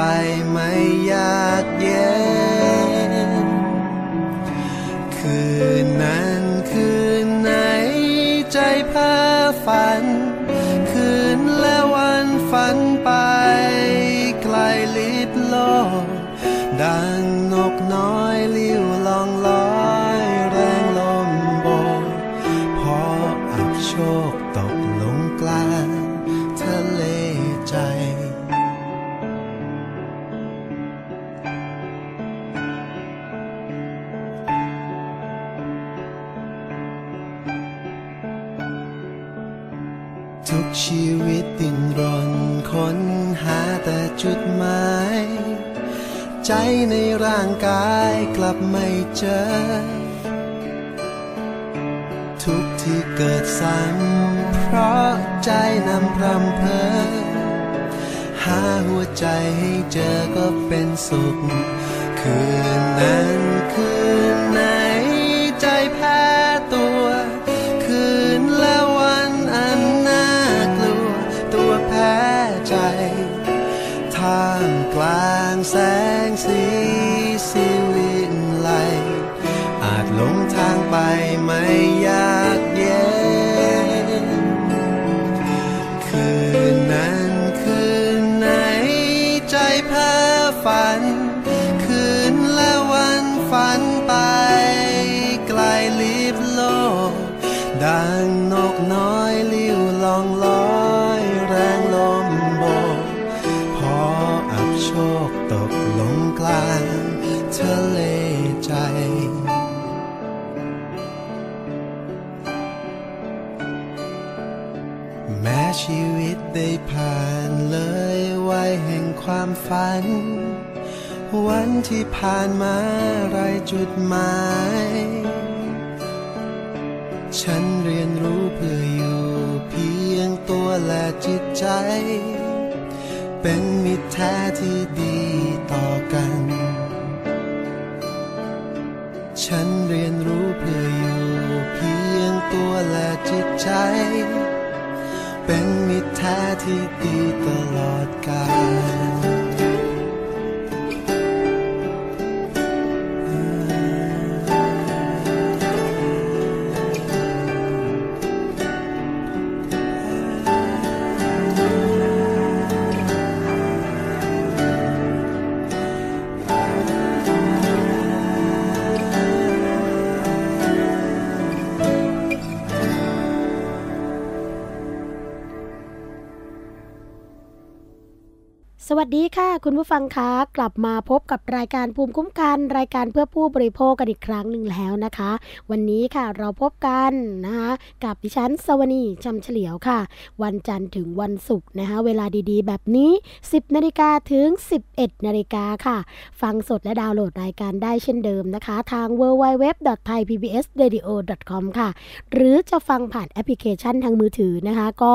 ท บไม่เจอ ทุกที่เกิดซ้ำเพราะใจนำพรำเพอหาหัวใจให้เจอก็เป็นสุข คืนนั้นคืนไหนใจแพ้ตัว คืนและวันอันน่ากลัว ตัวแพ้ใจท่ามกลางแสงสี ทางไปไม่ยาก ความฝัน วันที่ผ่านมาไรจุดหมาย ฉันเรียนรู้เพื่ออยู่เพียงตัวและจิตใจ เป็นมิตรแท้ที่ดีต่อกัน ฉันเรียนรู้เพื่ออยู่เพียงตัวและจิตใจ เป็นมิตรแท้ที่ดีตลอดกาล วัสดีค่ะ คุณผู้ฟังคะกลับมาพบกับรายการภูมิคุ้มกัน รายการเพื่อผู้บริโภคกันอีกครั้งหนึ่งแล้วนะคะ วันนี้ค่ะเราพบกันนะคะกับดิฉันสวนีจำเฉลียวค่ะ วันจันทร์ถึงวันศุกร์นะคะเวลาดีๆ แบบนี้ 10นาฬิกาถึง 11นาฬิกาค่ะ ฟังสดและดาวน์โหลดรายการได้เช่นเดิมนะคะ ทาง www.thaipbsradio.com ค่ะ หรือจะฟังผ่านแอปพลิเคชันทางมือถือนะคะ ก็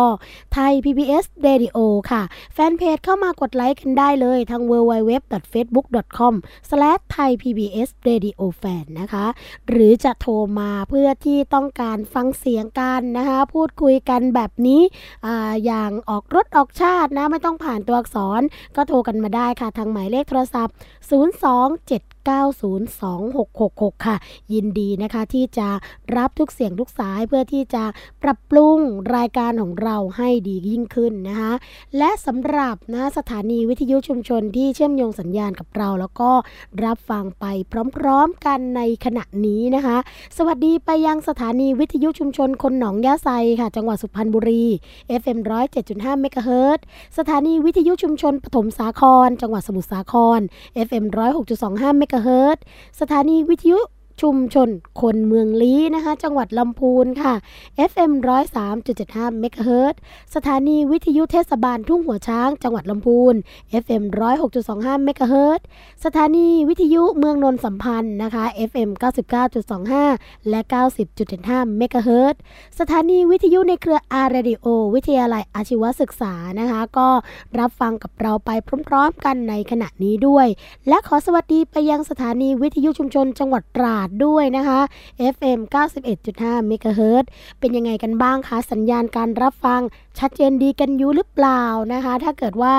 ไทย PBS Radio ค่ะ แฟนเพจเข้ามากดไลค์กันได้เลยทาง www.facebook.com/thaipbsradiofan นะคะ หรือจะโทรมาเพื่อที่ต้องการฟังเสียงกันนะคะ พูดคุยกันแบบนี้ออย่างออกรถออกชาตินะ ไม่ต้องผ่านตัวอักษรก็โทรกันมาได้ค่ะ ทางหมายเลขโทรศัพท์902-666 ค่ะ ยินดีนะคะที่จะรับทุกเสียงทุกสายเพื่อที่จะปรับปรุงรายการของเราให้ดียิ่งขึ้นนะคะและสำหรับนะสถานีวิทยุชุมชนที่เชื่อมโยงสัญญาณกับเรา แล้วก็รับฟังไปพร้อมๆกันในขณะนี้นะคะ สวัสดีไปยังสถานีวิทยุชุมชนคนหนองยาไซค่ะ จังหวัดสุพรรณบุรี FM 107.5เมกะเฮิรตสถานีวิทยุชุมชนปฐมสาคร จังหวัดสมุทรสาคร FM 106.25เมกกะเฮิรตสถานีวิทยุ ชุมชนคนเมืองลี้นะคะ จังหวัดลำพูนค่ะ FM 103.75เมกะเฮิรตซ์สถานีวิทยุเทศบาลทุ่งหัวช้าง จังหวัดลำพูน FM 106.25เมกะเฮิรตซ์สถานีวิทยุเมืองนนสัมพันธ์นะคะ FM 99.25 และ 90.75เมกะเฮิรตซ์สถานีวิทยุในเครือ R Radio วิทยาลัยอาชีวศึกษานะคะ ก็รับฟังกับเราไปพร้อมๆกันในขณะนี้ด้วย และขอสวัสดีไปยังสถานีวิทยุชุมชนจังหวัดตราดด้วยนะคะ FM 91.5เมกะเฮิรตเป็นยังไงกันบ้างคะ สัญญาณการรับฟังชัดเจนดีกันอยู่หรือเปล่านะคะ ถ้าเกิดว่า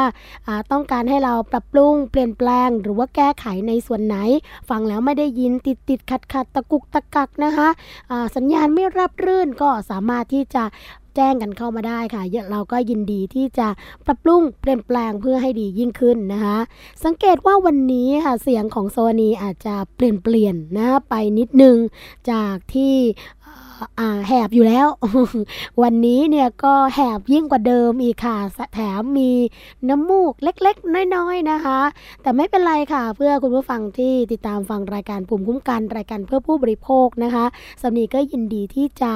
าต้องการให้เราปรับปรุงเปลี่ยนแปลง หรือว่าแก้ไขในส่วนไหน ฟังแล้วไม่ได้ยินติดติดขัดขัดตะกุกตะกักนะคะสัญญาณไม่รับรื่นก็สามารถที่จะ แจ้งกันเข้ามาได้ค่ะเราก็ยินดีที่จะปรับปรุงเปลี่ยนแปลงเพื่อให้ดียิ่งขึ้นนะคะ สังเกตว่าวันนี้ค่ะเสียงของโซนีอาจจะเปลี่ยนเปลี่ยนนะไปนิดนึงจากที่ แหบอยู่แล้ว วันนี้เนี่ยก็แหบยิ่งกว่าเดิมอีกค่ะ แถมมีน้ำมูกเล็กๆ น้อยๆนะคะ แต่ไม่เป็นไรค่ะ เพื่อคุณผู้ฟังที่ติดตามฟังรายการภูมิคุ้มกันรายการเพื่อผู้บริโภคนะคะสำนีก็ยินดีที่จะ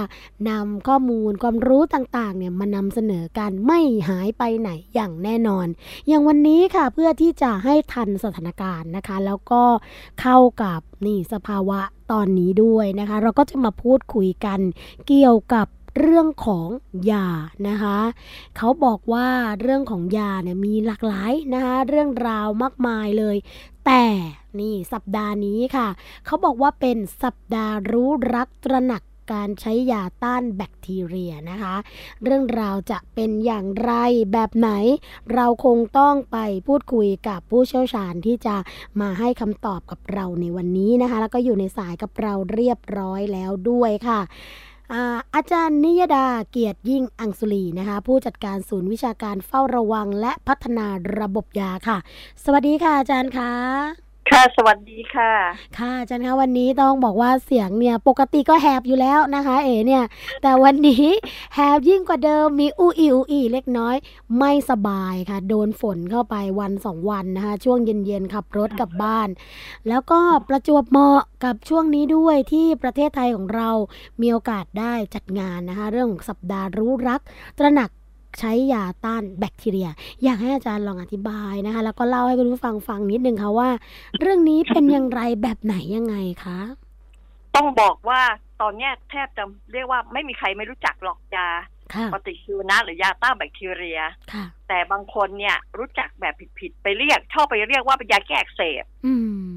นำข้อมูลความรู้ต่างๆเนี่ยมานำเสนอกันไม่หายไปไหนอย่างแน่นอน อย่างวันนี้ค่ะเพื่อที่จะให้ทันสถานการณ์นะคะ แล้วก็เข้ากับนี่สภาวะ ตอนนี้ด้วยนะคะ เราก็จะมาพูดคุยกันเกี่ยวกับเรื่องของยานะคะ เขาบอกว่าเรื่องของยาเนี่ยมีหลากหลายนะคะเรื่องราวมากมายเลย แต่นี่สัปดาห์นี้ค่ะ เขาบอกว่าเป็นสัปดาห์รู้รักตระหนัก การใช้ยาต้านแบคทีเรียนะคะ เรื่องราวจะเป็นอย่างไรแบบไหน เราคงต้องไปพูดคุยกับผู้เชี่ยวชาญที่จะมาให้คำตอบกับเราในวันนี้นะคะ แล้วก็อยู่ในสายกับเราเรียบร้อยแล้วด้วยค่ะอาจารย์นิยดาเกียรติยิ่งอังสุลีนะคะ ผู้จัดการศูนย์วิชาการเฝ้าระวังและพัฒนาระบบยาค่ะ สวัสดีค่ะอาจารย์คะ ค่ะ สวัสดีค่ะ ค่ะอาจารย์คะวันนี้ต้องบอกว่าเสียงเนี่ยปกติก็แหบอยู่แล้วนะคะ เอ๋เนี่ย แต่วันนี้แหบยิ่งกว่าเดิมมีอู้อีอู้อีเล็กน้อย ไม่สบายค่ะ โดนฝนเข้าไปวันสองวันนะคะ ช่วงเย็นๆขับรถกลับบ้าน แล้วก็ประจวบเหมาะกับช่วงนี้ด้วยที่ประเทศไทยของเรามีโอกาสได้จัดงานนะคะ เรื่องของสัปดาห์รู้รัก ตระหนัก ใช้ยาต้านแบคทีเรีย อยากให้อาจารย์ลองอธิบายนะคะ แล้วก็เล่าให้คุณผู้ฟังฟังนิดนึงค่ะว่า เรื่องนี้เป็นอย่างไรแบบไหนยังไงคะ ต้องบอกว่าตอนเนี้ยแทบจะเรียกว่าไม่มีใครไม่รู้จักหรอกยาค่ะปฏิชีวนะหรือยาต้านแบคทีเรียค่ะแต่บางคนเนี่ยรู้จักแบบผิดๆไปเรียกชอบไปเรียกว่าเป็นยาแก้อักเสบอื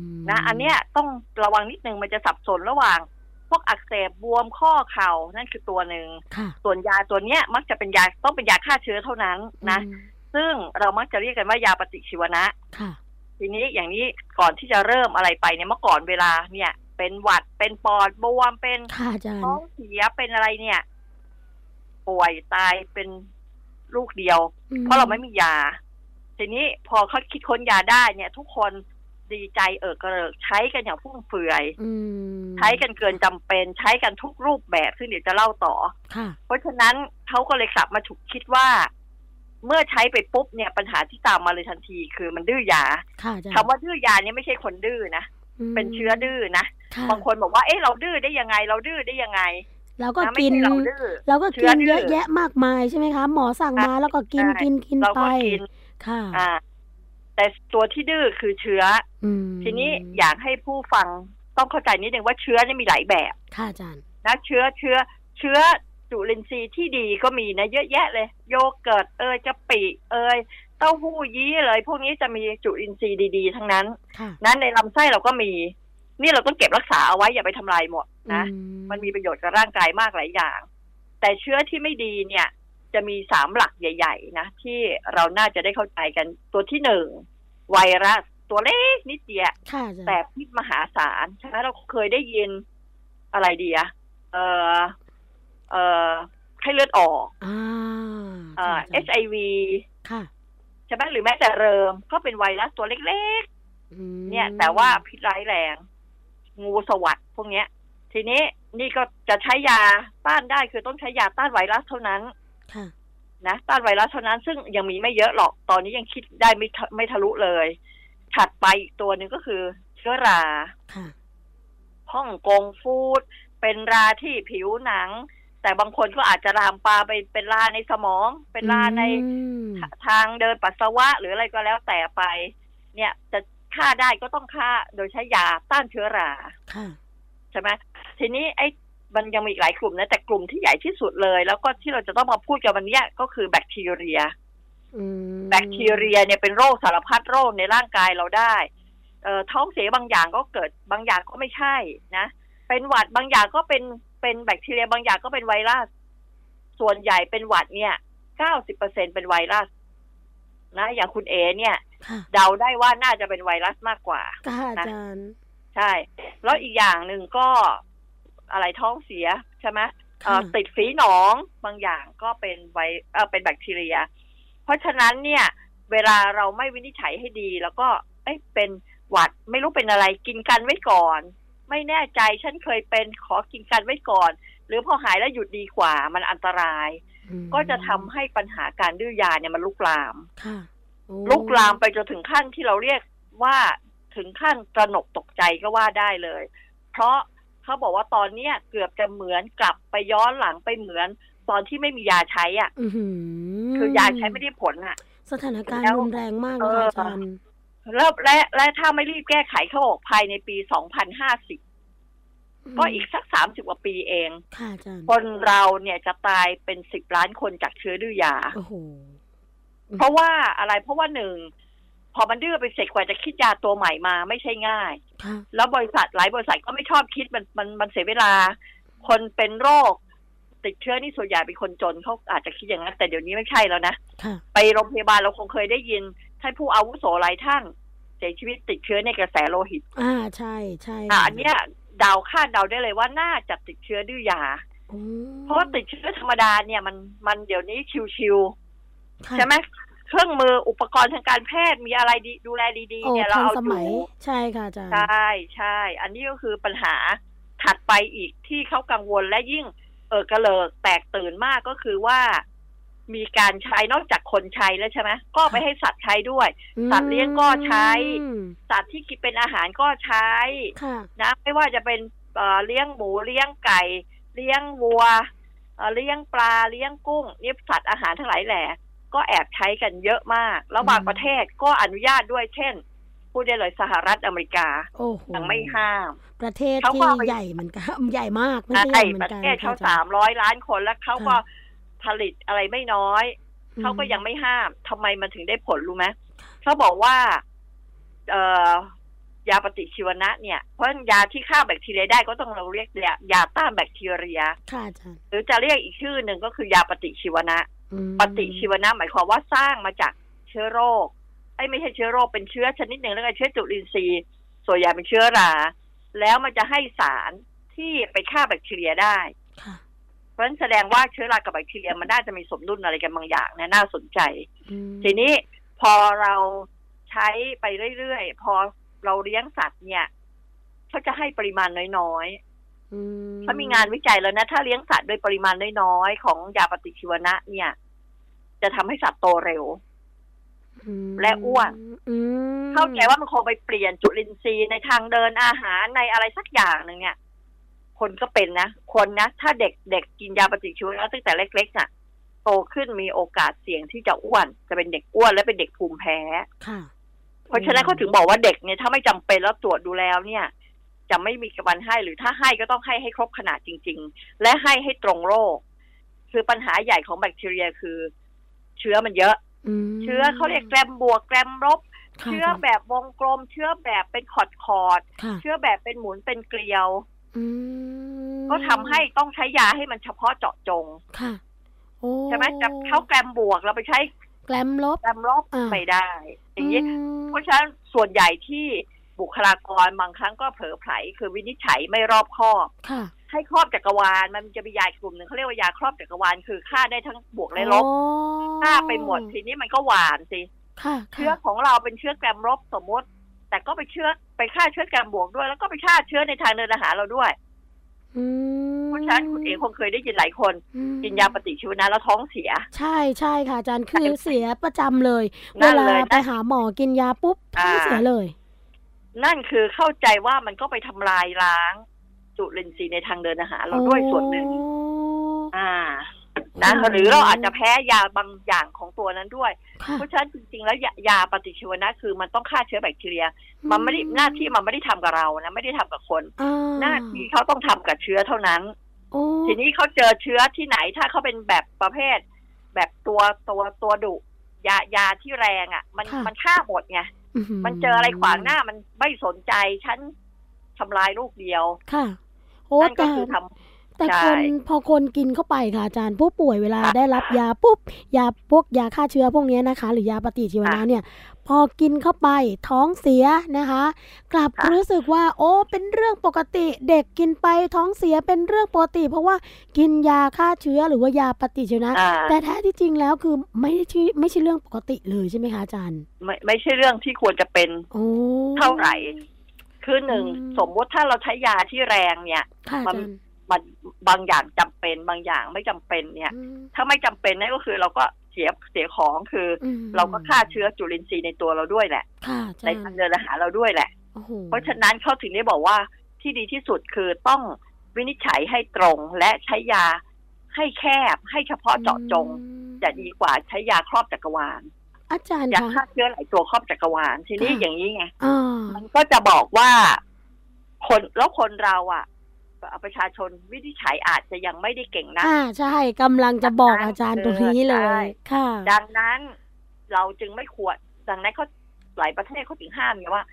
มนะ อันเนี้ยต้องระวังนิดนึงมันจะสับสนระหว่าง พวกอักเสบบวมข้อเข่านั่นคือตัวหนึ่งค่ะส่วนยาตัวเนี้ยมักจะเป็นยาต้องเป็นยาฆ่าเชื้อเท่านั้นนะอืมซึ่งเรามักจะเรียกกันว่ายาปฏิชีวนะค่ะทีนี้อย่างนี้ก่อนที่จะเริ่มอะไรไปเนี่ยเมื่อก่อนเวลาเนี่ย เป็นหวัดเป็นปอดบวมเป็นค่ะอาจารย์ท้องเสียเป็นอะไรเนี่ย ป่วยตายเป็นลูกเดียวอืเพราะเราไม่มียา ทีนี้พอเขาคิดค้นยาได้เนี่ย ทุกคน ดีใจเออกระเริกใช้กันอย่างฟุ่มเฟือยอืมใช้กันเกินจำเป็น ใช้กันทุกรูปแบบซึ่งเดี๋ยวจะเล่าต่อค่ะเพราะฉะนั้นเขาก็เลยกลับมาฉุกคิดว่า เมื่อใช้ไปปุ๊บเนี่ยปัญหาที่ตามมาเลยทันทีคือมันดื้อยาค่ะอาจารย์คำว่าดื้อยาเนี่ยไม่ใช่คนดื้อนะมเป็นเชื้อดื้อนะค่ะบางคนบอกว่าเอ๊ะเราดื้อได้ยังไง เราดื้อได้ยังไงเราก็นะไม่กินใช่เราดื้อเราก็เชื้กิอนดื้อเยอะแยะมากมายใช่ไหมคะ หมอสั่งมาแล้วก็กินใช่กินกินเราไปก็กินค่ะอ่า แต่ตัวที่ดื้อคือเชื้ออืมทีนี้อยากให้ผู้ฟังต้องเข้าใจนิดนึงว่าเชื้อนี่มีหลายแบบค่ะอาจารย์นะเชื้อเชื้อ เชื้อจุลินทรีย์ที่ดีก็มีนะเยอะแยะเลย โยเกิร์ตเอยกะปิเอยเต้าหู้ยี้เลย พวกนี้จะมีจุลินทรีย์ดีๆ ทั้งนั้นค่ะนั้นในลำไส้เราก็มี นี่เราต้องเก็บรักษาเอาไว้อย่าไปทำลายหมดนะอืมันมีประโยชน์กับร่างกายมากหลายอย่าง แต่เชื้อที่ไม่ดีเนี่ย จะมีสามหลักใหญ่ ๆ นะ ที่เราน่าจะได้เข้าใจกันตัวที่หนึ่งไวรัสตัวเล็กนิดเดียวค่ะอาจารย์แต่พิษมหาศาลใช่ไหมเราเคยได้ยินอะไรดีอะเอ่อเอ่อให้เลือดออกอ่าเอ่อค่ะอาจารย์ HIV ค่ะใช่ไหมหรือแม้แต่เริมก็เป็นไวรัสตัวเล็กอืมๆเนี่ย แต่ว่าพิษร้ายแรง งูสวัสดพวกเนี้ย ทีนี้นี่ก็จะใช้ยาต้านได้คือต้องใช้ยาต้านไวรัสเท่านั้นค่ะ นะต้านไวรัสเท่านั้นซึ่งยังมีไม่เยอะหรอกตอนนี้ยังคิดได้ไม่ทะไม่ทะลุเลย ถัดไปอีกตัวหนึ่งก็คือ เชื้อราค่ะฮ่องกงฟูดเป็นราที่ผิวหนัง แต่บางคนก็อาจจะรามปลาไปเป็นราในสมอง เป็นราในอืมทางเดินปัสสาวะ หรืออะไรก็แล้วแต่ไป เนี่ยจะฆ่าได้ก็ต้องฆ่าโดยใช้ยาต้านเชื้อราค่ะใช่ไหมทีนี้ไอ้ มันยังมีอีกหลายกลุ่มนะแต่กลุ่มที่ใหญ่ที่สุดเลย แล้วก็ที่เราจะต้องมาพูดกันวันเนี้ยก็คือแบคทีเรียอืมแบคทีเรียเนี่ยเป็นโรคสารพัดโรคในร่างกายเราได้เอ่อท้องเสียบางอย่างก็เกิดบางอย่างก็ไม่ใช่นะ เป็นหวัดบางอย่างก็เป็นเป็นแบคทีเรียบางอย่างก็เป็นไวรัส ส่วนใหญ่เป็นหวัดเนี่ยเก้าสิบเปอร์เซ็นเป็นไวรัส นะ อย่างคุณเอเนี่ยค่ะเดาได้ว่าน่าจะเป็นไวรัสมากกว่าค่ะอาจารย์ใช่ แล้วอีกอย่างหนึ่งก็ อะไรท้องเสียใช่ไหมเอ่อค่ะติดฝีหนองบางอย่างก็เป็นไวเออเป็นแบคทีเรีย เพราะฉะนั้นเนี่ย เวลาเราไม่วินิจฉัยให้ดี แล้วก็เอ้ยเป็นหวัดไม่รู้เป็นอะไรกินกันไว้ก่อน ไม่แน่ใจฉันเคยเป็นขอกินกันไว้ก่อน หรือพอหายแล้วหยุดดีกว่ามันอันตรายอืมก็จะทำให้ปัญหาการดื้อยาเนี่ยมันลุกลามค่ะโอ้ลุกลามไปจนถึงขั้นที่เราเรียกว่าถึงขั้นตระหนกตกใจก็ว่าได้เลย เพราะ เขาบอกว่าตอนเนี้ยเกือบจะเหมือนกลับไปย้อนหลังไปเหมือน ตอนที่ไม่มียาใช้อะอื้อหือคือยาใช้ไม่ได้ผลอะ สถานการณ์แล้วรุนแรงมากเอเลยออาจารย์แล้วและและถ้าไม่รีบแก้ไขเขาบอกภายในปี2050ก็อีกสัก30กว่าปีเองค่ะอาจารย์คนเราเนี่ยจะตายเป็น10ล้านคนจากเชื้อดื้อยาโอ้โหเพราะว่าอะไรเพราะว่าหนึ่งพ อมันดื้อไปเสร็จกว่าจะคิดยาตัวใหม่มาไม่ใช่ง่ายค่ะแล้วบริษัทหลายบริษัทก็ไม่ชอบคิดมันมันมันเสียเวลา คนเป็นโรค ติดเชื้อนี่ส่วนใหญ่เป็นคนจนเขาอาจจะคิดอย่างนั้นแต่เดี๋ยวนี้ไม่ใช่แล้วนะค่ะไปโรงพยาบาลเราคงเคยได้ยินท่านผู้อาวุโสหลายท่านเสียชีวิตติดเชื้อในกระแสโลหิต อ่าใช่ใช่อะอันเนี้ยเดาคาดเดาได้เลยว่าน่าจะติดเชื้อดื้อยาโอ้เพราะว่าติดเชื้อธรรมดาเนี่ยมันมันเดี๋ยวนี้ชิวค่ะๆใช่ไหม เครื่องมืออุปกรณ์ทางการแพทย์มีอะไรดีดูแลดีโอ้ๆเนี่ยเราทันเอาสอมัยยู่ใช่ค่ะอาจารย์ใช่ใช่อันนี้ก็คือปัญหาถัดไปอีกที่เขากังวลและยิ่งเออกระเลิกแตกตื่นมากก็คือว่ามีการใช้นอกจากคนใช้แล้วใช่ไหมก็ไปให้สัตว์ใช้ด้วย สัตว์เลี้ยงก็ใช้อืมสัตว์ที่กินเป็นอาหารก็ใช้ค่ะนะไม่ว่าจะเป็นเอ่อเลี้ยงหมูเลี้ยงไก่ เลี้ยงวัวเอ่อเลี้ยงปลาเลี้ยงกุ้งนี่สัตว์อาหารทั้งหลายแหล่ ก็แอบใช้กันเยอะมาก แล้วบางอืมประเทศก็อนุญาตด้วยเช่น พูดได้เลยสหรัฐอเมริกาโอ้โหยังไม่ห้าม ประเทศเขาที่ก็เอาไปใหญ่เหมือนกันใหญ่มากไม่ใช่ใหใช่ญ่เหมือประนกันเทศเขาค่ะอจสารมย์ร้อยล้านคนแล้วเขาก็ค่ะผลิตอะไรไม่น้อยอืมเขาก็ยังไม่ห้ามทำไมมันถึงได้ผลรู้ไหมเขาบอกว่าเอ่อยาปฏิชีวนะเนี่ยเพราะยาที่ฆ่าแบคทีเรียได้ก็ต้องเราเรียกยายาต้านแบคทีเรีย ค่ะอาจารย์หรือจะเรียกอีกชื่อหนึ่งก็คือยาปฏิชีวนะอืม ปฏิชีวนะหมายความว่าสร้างมาจากเชื้อโรคไอ้ยไม่ใช่เชื้อโรคเป็นเชื้อชนิดหนึ่งแล้วก็เชื้อจุลินทรีย์ส่วนใหญ่เป็นเชื้อรา แล้วมันจะให้สารที่ไปฆ่าแบคทีเรียได้ค่ะเพราะฉะนั้นแสดงว่าเชื้อรากับแบคทีเรียมันน่าจะมีสมดุลอะไรกันบางอย่างนะน่าสนใจอืมทีนี้พอเราใช้ไปเรื่อยๆ พอเราเลี้ยงสัตว์เนี่ยเขาจะให้ปริมาณน้อยอืมๆ เขามีงานวิจัยแล้วนะ ถ้าเลี้ยงสัตว์โดยปริมาณน้อยๆของยาปฏิชีวนะเนี่ย จะทำให้สัตว์โตเร็วอืมและอ้วนอืมเข้าใจว่ามันคงไปเปลี่ยนจุลินทรีย์ในทางเดินอาหารในอะไรสักอย่างหนึ่งเนี่ย คนก็เป็นนะ คนนะ ถ้าเด็กเด็กกินยาปฏิชีวนะตั้งแต่เล็กๆน่ะ โตขึ้นมีโอกาสเสี่ยงที่จะอ้วน จะเป็นเด็กอ้วนและเป็นเด็กภูมิแพ้ ค่ะ เพราะฉะนั้นเขาถึงบอกว่าเด็กเนี่ยถ้าไม่จำเป็นแล้วตรวจดูแล้วเนี่ย จะไม่มีกวันให้หรือถ้าให้ก็ต้องให้ให้ครบขนาดจริง ๆ และให้ให้ตรงโรค คือปัญหาใหญ่ของแบคทีเรียคือ เชื้อมันเยอะมเชื้อเขาเรียกแกรมบวกแกรมลบค่ะเชื้อแบบวงกลม เชื้อแบบเป็นขอดขอดค่ะๆเชื้อแบบเป็นหมุนเป็นเกลียวอืมก็ทำให้ต้องใช้ยาให้มันเฉพาะเจาะจงค่ะโอ้ใช่ไหมจะเข้าแกรมบวกเราไปใช้แกลมลบแกรมลบอ่าไม่ได้ อย่างนี้มเพราะฉะนั้นส่วนใหญ่ที่ บุคลากรบางครั้งก็เผลอไผลคือวินิจฉัยไม่รอบคอบค่ะให้ครอบจักรวาลมันจะมียากลุ่มหนึ่งเขาเรียกว่ายาครอบจักรวาลคือฆ่าได้ทั้งบวกและลบอ๋อฆ่าไปหมดทีนี้มันก็หวานสิค่ะเชื้อของเราเป็นเชื้อแกรมลบสมมติ แต่ก็ไปเชื้อไปฆ่าเชื้อแกรมบวกด้วย แล้วก็ไปฆ่าเชื้อในทางเดินอาหารเราด้วยอืมเพราะฉะนั้นคุณเอกคงเคยได้ยินหลายคนอืมกินยาปฏิชีวนะแล้วท้องเสีย ใช่ใช่ค่ะอาจารย์คือเสียประจำเลยนั่เวนลาเลยไปหาหมอกินยาปุ๊บท้องอ่าเสียเลย นั่นคือเข้าใจว่ามันก็ไปทำลายล้าง จุลินทรีย์ในทางเดินอาหารเราด้วยส่วนหนึ่งโอ้อ่านะค่ะหรือเราอาจจะแพ้ยาบางอย่างของตัวนั้นด้วยค่ะเพราะฉะนั้นจริงๆ แล้วยายาปฏิชีวนะคือมันต้องฆ่าเชื้อแบคทีเรีย มันไม่ได้หน้าที่มันไม่ได้ทำกับเรานะไม่ได้ทำกับคนอ่หน้าที่เขาต้องทำกับเชื้อเท่านั้นโอ้ทีนี้เขาเจอเชื้อที่ไหนถ้าเขาเป็นแบบประเภท แบบตัวตัวตัวดุยายาที่แรงอะ มันมันฆ่าหมดไงอื้อหื มันเจออะไรขวางหน้ามันไม่สนใจ ฉันทำลายลูกเดียว ค่ะ โอ้นั่นก็แต่คือทำแต่ใช่คนพอคนกินเข้าไปค่ะอาจารย์ผู้ป่วยเวลาค่ะได้รับยาปุ๊บยาพวกยาฆ่าเชื้อพวกเนี้ยนะคะ หรือยาปฏิชีวนะค่ะเนี่ย พอกินเข้าไปท้องเสียนะคะ กลับค่ะรู้สึกว่า โอ้เป็นเรื่องปกติเด็กกินไปท้องเสียเป็นเรื่องปกติ เพราะว่ากินยาฆ่าเชื้อหรือว่ายาปฏิชีวนะอ่าแต่แท้ที่จริงแล้วคือไม่ใช่ไม่ใช่เรื่องปกติเลยใช่ไหมคะอาจารย์ ไม่ไม่ใช่เรื่องที่ควรจะเป็นโอ้เท่าไหร่คือหนึ่งอืมสมมติถ้าเราใช้ยาที่แรงเนี่ยค่ะอามันจารย์มันบางอย่างจำเป็นบางอย่างไม่จำเป็นเนี่ยอืมถ้าไม่จำเป็นนั่นก็คือเราก็เสียเสียของคือออืมเราก็ฆ่าเชื้อจุลินทรีย์ในตัวเราด้วยแหละค่ะอาจาในรย์ทางเดินอาหารเราด้วยแหละโอ้โหเพราะฉะนั้นเขาถึงได้บอกว่าที่ดีที่สุดคือต้องวินิจฉัยให้ตรงและใช้ยาให้แคบให้เฉพาะเจาะจงอืมจะดีกว่าใช้ยาครอบจักรวาล อาจารย์ยาคะฆ่าเชื้อหลายตัวครอบจักรวาลทีนี้ค่ะอย่างนี้ไงอ่ามันก็จะบอกว่าคนแล้วคนเราอะ ประชาชนวินิจฉัยอาจจะยังไม่ได้เก่งนะอ่าใช่กำลังจะบอกอาจารย์ตรงนี้เลใช่ยค่ะ ดังนั้นเราจึงไม่ควรดังนั้นเขาหลายประเทศเขาถึงห้ามไงว่า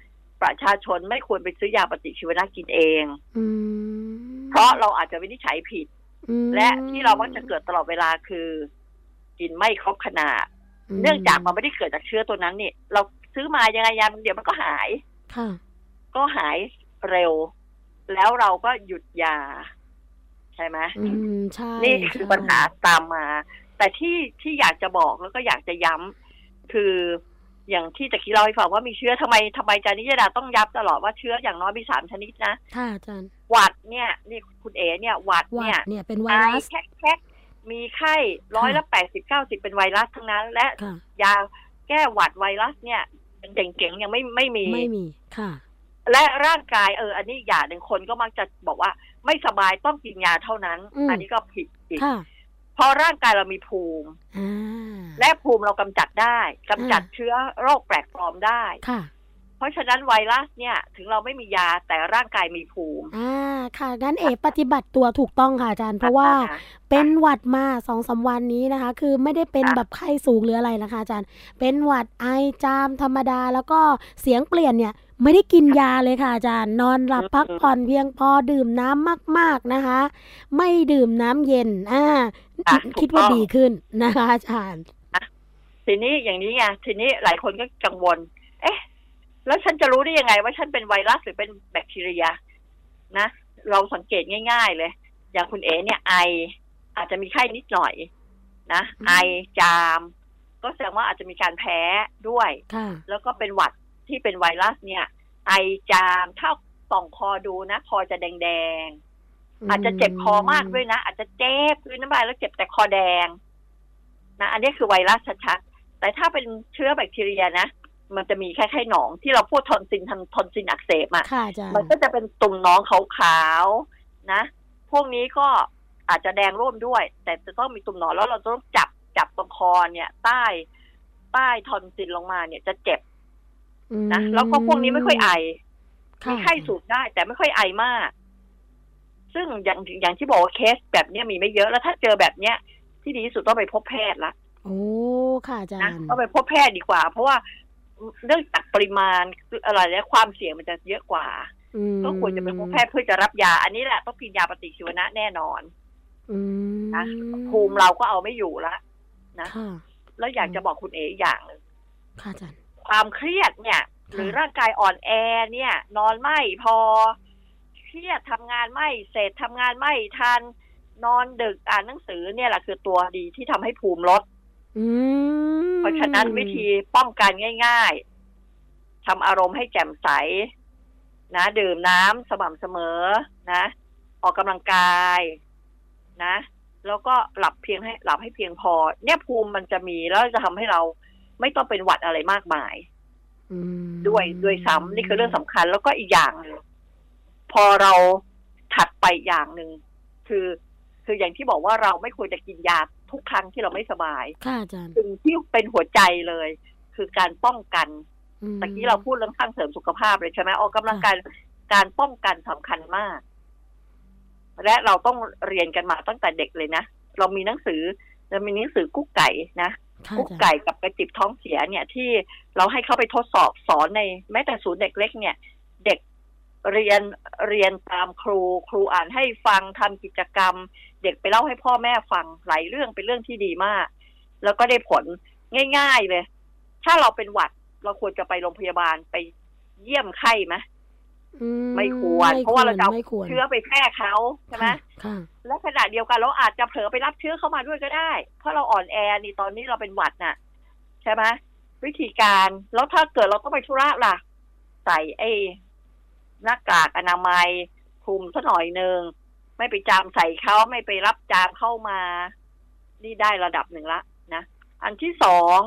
ประชาชนไม่ควรไปซื้อยาปฏิชีวนะกินเองอืมเพราะเราอาจจะวินิจฉัยผิดอืมและที่เรามักจะเกิดตลอดเวลาคือ กินไม่ครบขนาดมเนื่องจากมันไม่ได้เกิดจากเชื้อตัวนั้นนี่เราซื้อมายังไงยังเดี๋ยวมันก็หายค่ะก็หายเร็ว แล้วเราก็หยุดยา ใช่ไหมอืมใช่นี่คือใช่ปัญหาตามมา แต่ที่ที่อยากจะบอกแล้วก็อยากจะย้ำคืออย่างที่ตะกี้เล่าให้ฟังว่ามีเชื้อทำไมทำไมอาจารย์นิยดาต้องย้ำตลอดว่าเชื้ออย่างน้อยมีสามชนิดนะค่ะอาจารย์หวัดเนี่ยนี่คุณเอ๋เนี่ยหวัดหวัเนี่ยดเนี่ยเป็นไวไอรัสแคกแคกมีไข้ร้อยละแปดสิบเก้าสิบเป็นไวรัสทั้งนั้น และค่ะยาแก้หวัดไวรัสเนี่ยเก่งๆยังไม่ไม่มีไม่มีค่ะ และร่างกายเออ อันนี้อย่างหนึ่งคนก็มักจะบอกว่า ไม่สบายต้องกินยาเท่านั้นอืมอันนี้ก็ผิดอีกค่ะเพราะร่างกายเรามีภูมิอ่าและภูมิเรากำจัดได้กำจัดอ่าเชื้อโรคแปลกปลอมได้ค่ะ เพราะฉะนั้นไวรัสเนี่ย ถึงเราไม่มียาแต่ร่างกายมีภูมิอ่าค่ะงั้นเอปฏิบัติตัวถูกต้องค่ะอาจารย์เพราะว่าอ่เป็นหวัดมาสองสามวันนี้นะคะ คือไม่ได้เป็นค่ะแบบไข้สูงหรืออะไรนะคะอาจารย์ เป็นหวัดไอจามธรรมดาแล้วก็เสียงเปลี่ยนเนี่ย ไม่ได้กินยาเลยค่ะอาจารย์ นอนหลับพักผ่อนเพียงพอดื่มน้ำมาก ๆนะคะ ไม่ดื่มน้ำเย็น อ่าอะถูกคิดว่าต้องดีขึ้นนะคะ อาจารย์ทีนี้อย่างนี้ไงทีนี้หลายคนก็กังวล เอ๊ะ แล้วฉันจะรู้ได้ยังไง ว่าฉันเป็นไวรัสหรือเป็นแบคทีเรีย นะ เราสังเกตง่าย ๆ เลย อย่างคุณเอ๋เนี่ยไอ อาจจะมีไข้นิดหน่อย นะอืมไอจาม ก็แสดงว่าอาจจะมีการแพ้ด้วยค่ะแล้วก็เป็นหวัด ที่เป็นไวรัสเนี่ย ไอจามถ้าส่องคอดูนะ คอจะแดงๆอาจจะเจ็บคอมากด้วยนะ อาจจะเจ็บด้วยน้ำลายแล้วเจ็บแต่คอแดง นะอันนี้คือไวรัสชัดๆแต่ถ้าเป็นเชื้อแบคทีเรียนะมันจะมีแค่ไข้หนองที่เราพูดทอนซิลททอนซิลอักเสบอะค่ะอาจารย์มันก็จะเป็นตุ่มหนองขาวๆนะ พวกนี้ก็อาจจะแดงร่วมด้วย แต่จะต้องมีตุ่มหนองแล้วเราต้องจับจับตรงคอเนี่ย ใต้ใต้ทอนซินลงมาเนี่ยจะเจ็บอืม นะแล้วก็พวกนี้ไม่ค่อยไอค่ะมีไข้สูงได้ แต่ไม่ค่อยไอมาก ซึ่งอย่างอย่างที่บอกว่าเคสแบบเนี้ยมีไม่เยอะแล้วถ้าเจอแบบเนี้ย ที่ดีที่สุดต้องไปพบแพทย์ละโอ้ค่ะอาจารนะย์ต้องไปพบแพทย์ดีกว่า เพราะว่าเรื่องจากปริมาณอะไรเนี่ยความเสี่ยงมันจะเยอะกว่าอืมก็ควรจะไปพบแพทย์เพื่อจะรับยา อันนี้แหละต้องกินยาปฏิชีวนะแน่นอนอืมนะภูมิเราก็เอาไม่อยู่ละนะค่ะแล้วอยากจะบอกคุณเอ๋อีกอย่างหนึ่งค่ะอาจารย์ ความเครียดเนี่ย หรือร่างกายอ่อนแอเนี่ย นอนไม่พอ เครียดทำงานไม่เสร็จทำงานไม่ทันนอนดึกอ่านหนังสือเนี่ยแหละคือตัวดีที่ทำให้ภูมิลดอืมเพราะฉะนั้นวิธีป้องกันง่าย ๆทำอารมณ์ให้แจ่มใส นะ ดื่มน้ำสม่ำเสมอนะ ออกกำลังกายนะ แล้วก็หลับเพียงให้หลับให้เพียงพอ เนี่ยภูมิมันจะมีแล้วจะทำให้เรา ไม่ต้องเป็นหวัดอะไรมากมายอืมด้วยด้วยซ้ำนี่คือเรื่องสำคัญ แล้วก็อีกอย่างหนึ่งพอเราถัดไปอย่างหนึ่งคือคืออย่างที่บอกว่าเราไม่ควรจะกินยาทุกครั้งที่เราไม่สบาย ค่ะอาจารย์สิ่งที่เป็นหัวใจเลย คือการป้องกันอืมตะกี้เราพูดเรื่องข้างเสริมสุขภาพเลยใช่ไหมออกกำลังกายการป้องกันสำคัญมาก และเราต้องเรียนกันมาตั้งแต่เด็กเลยนะ เรามีหนังสือเรามีหนังสือกุ๊กไก่นะค่ะ กุ๊กไก่กับกระจิบท้องเสียเนี่ยที่เราให้เข้าไปทดสอบสอนในแม้แต่ศูนย์เด็กเล็กเนี่ย เด็กเรียนเรียนตามครูครูอ่านให้ฟังทำกิจกรรม เด็กไปเล่าให้พ่อแม่ฟังหลายเรื่องเป็นเรื่องที่ดีมาก แล้วก็ได้ผลง่าย ๆเลย ถ้าเราเป็นหวัดเราควรจะไปโรงพยาบาลไปเยี่ยมไข้ไหม ไม่ควร เพราะว่าเราจะเอาไม่ควรเชื้อไปแพร่เขาใช่ไหมค่ะค่ะและขณะเดียวกันเราอาจจะเผลอไปรับเชื้อเข้ามาด้วยก็ได้ เพราะเราอ่อนแอนี่ตอนนี้เราเป็นหวัดน่ะ ใช่ไหมวิธีการแล้วถ้าเกิดเราต้องไปธุระล่ะ ใส่ไอ้หน้ากากอนามัยคลุมซะหน่อยหนึ่งไม่ไปจามใส่เขาไม่ไปรับจามเข้ามา นี่ได้ระดับหนึ่งละนะอันที่สอง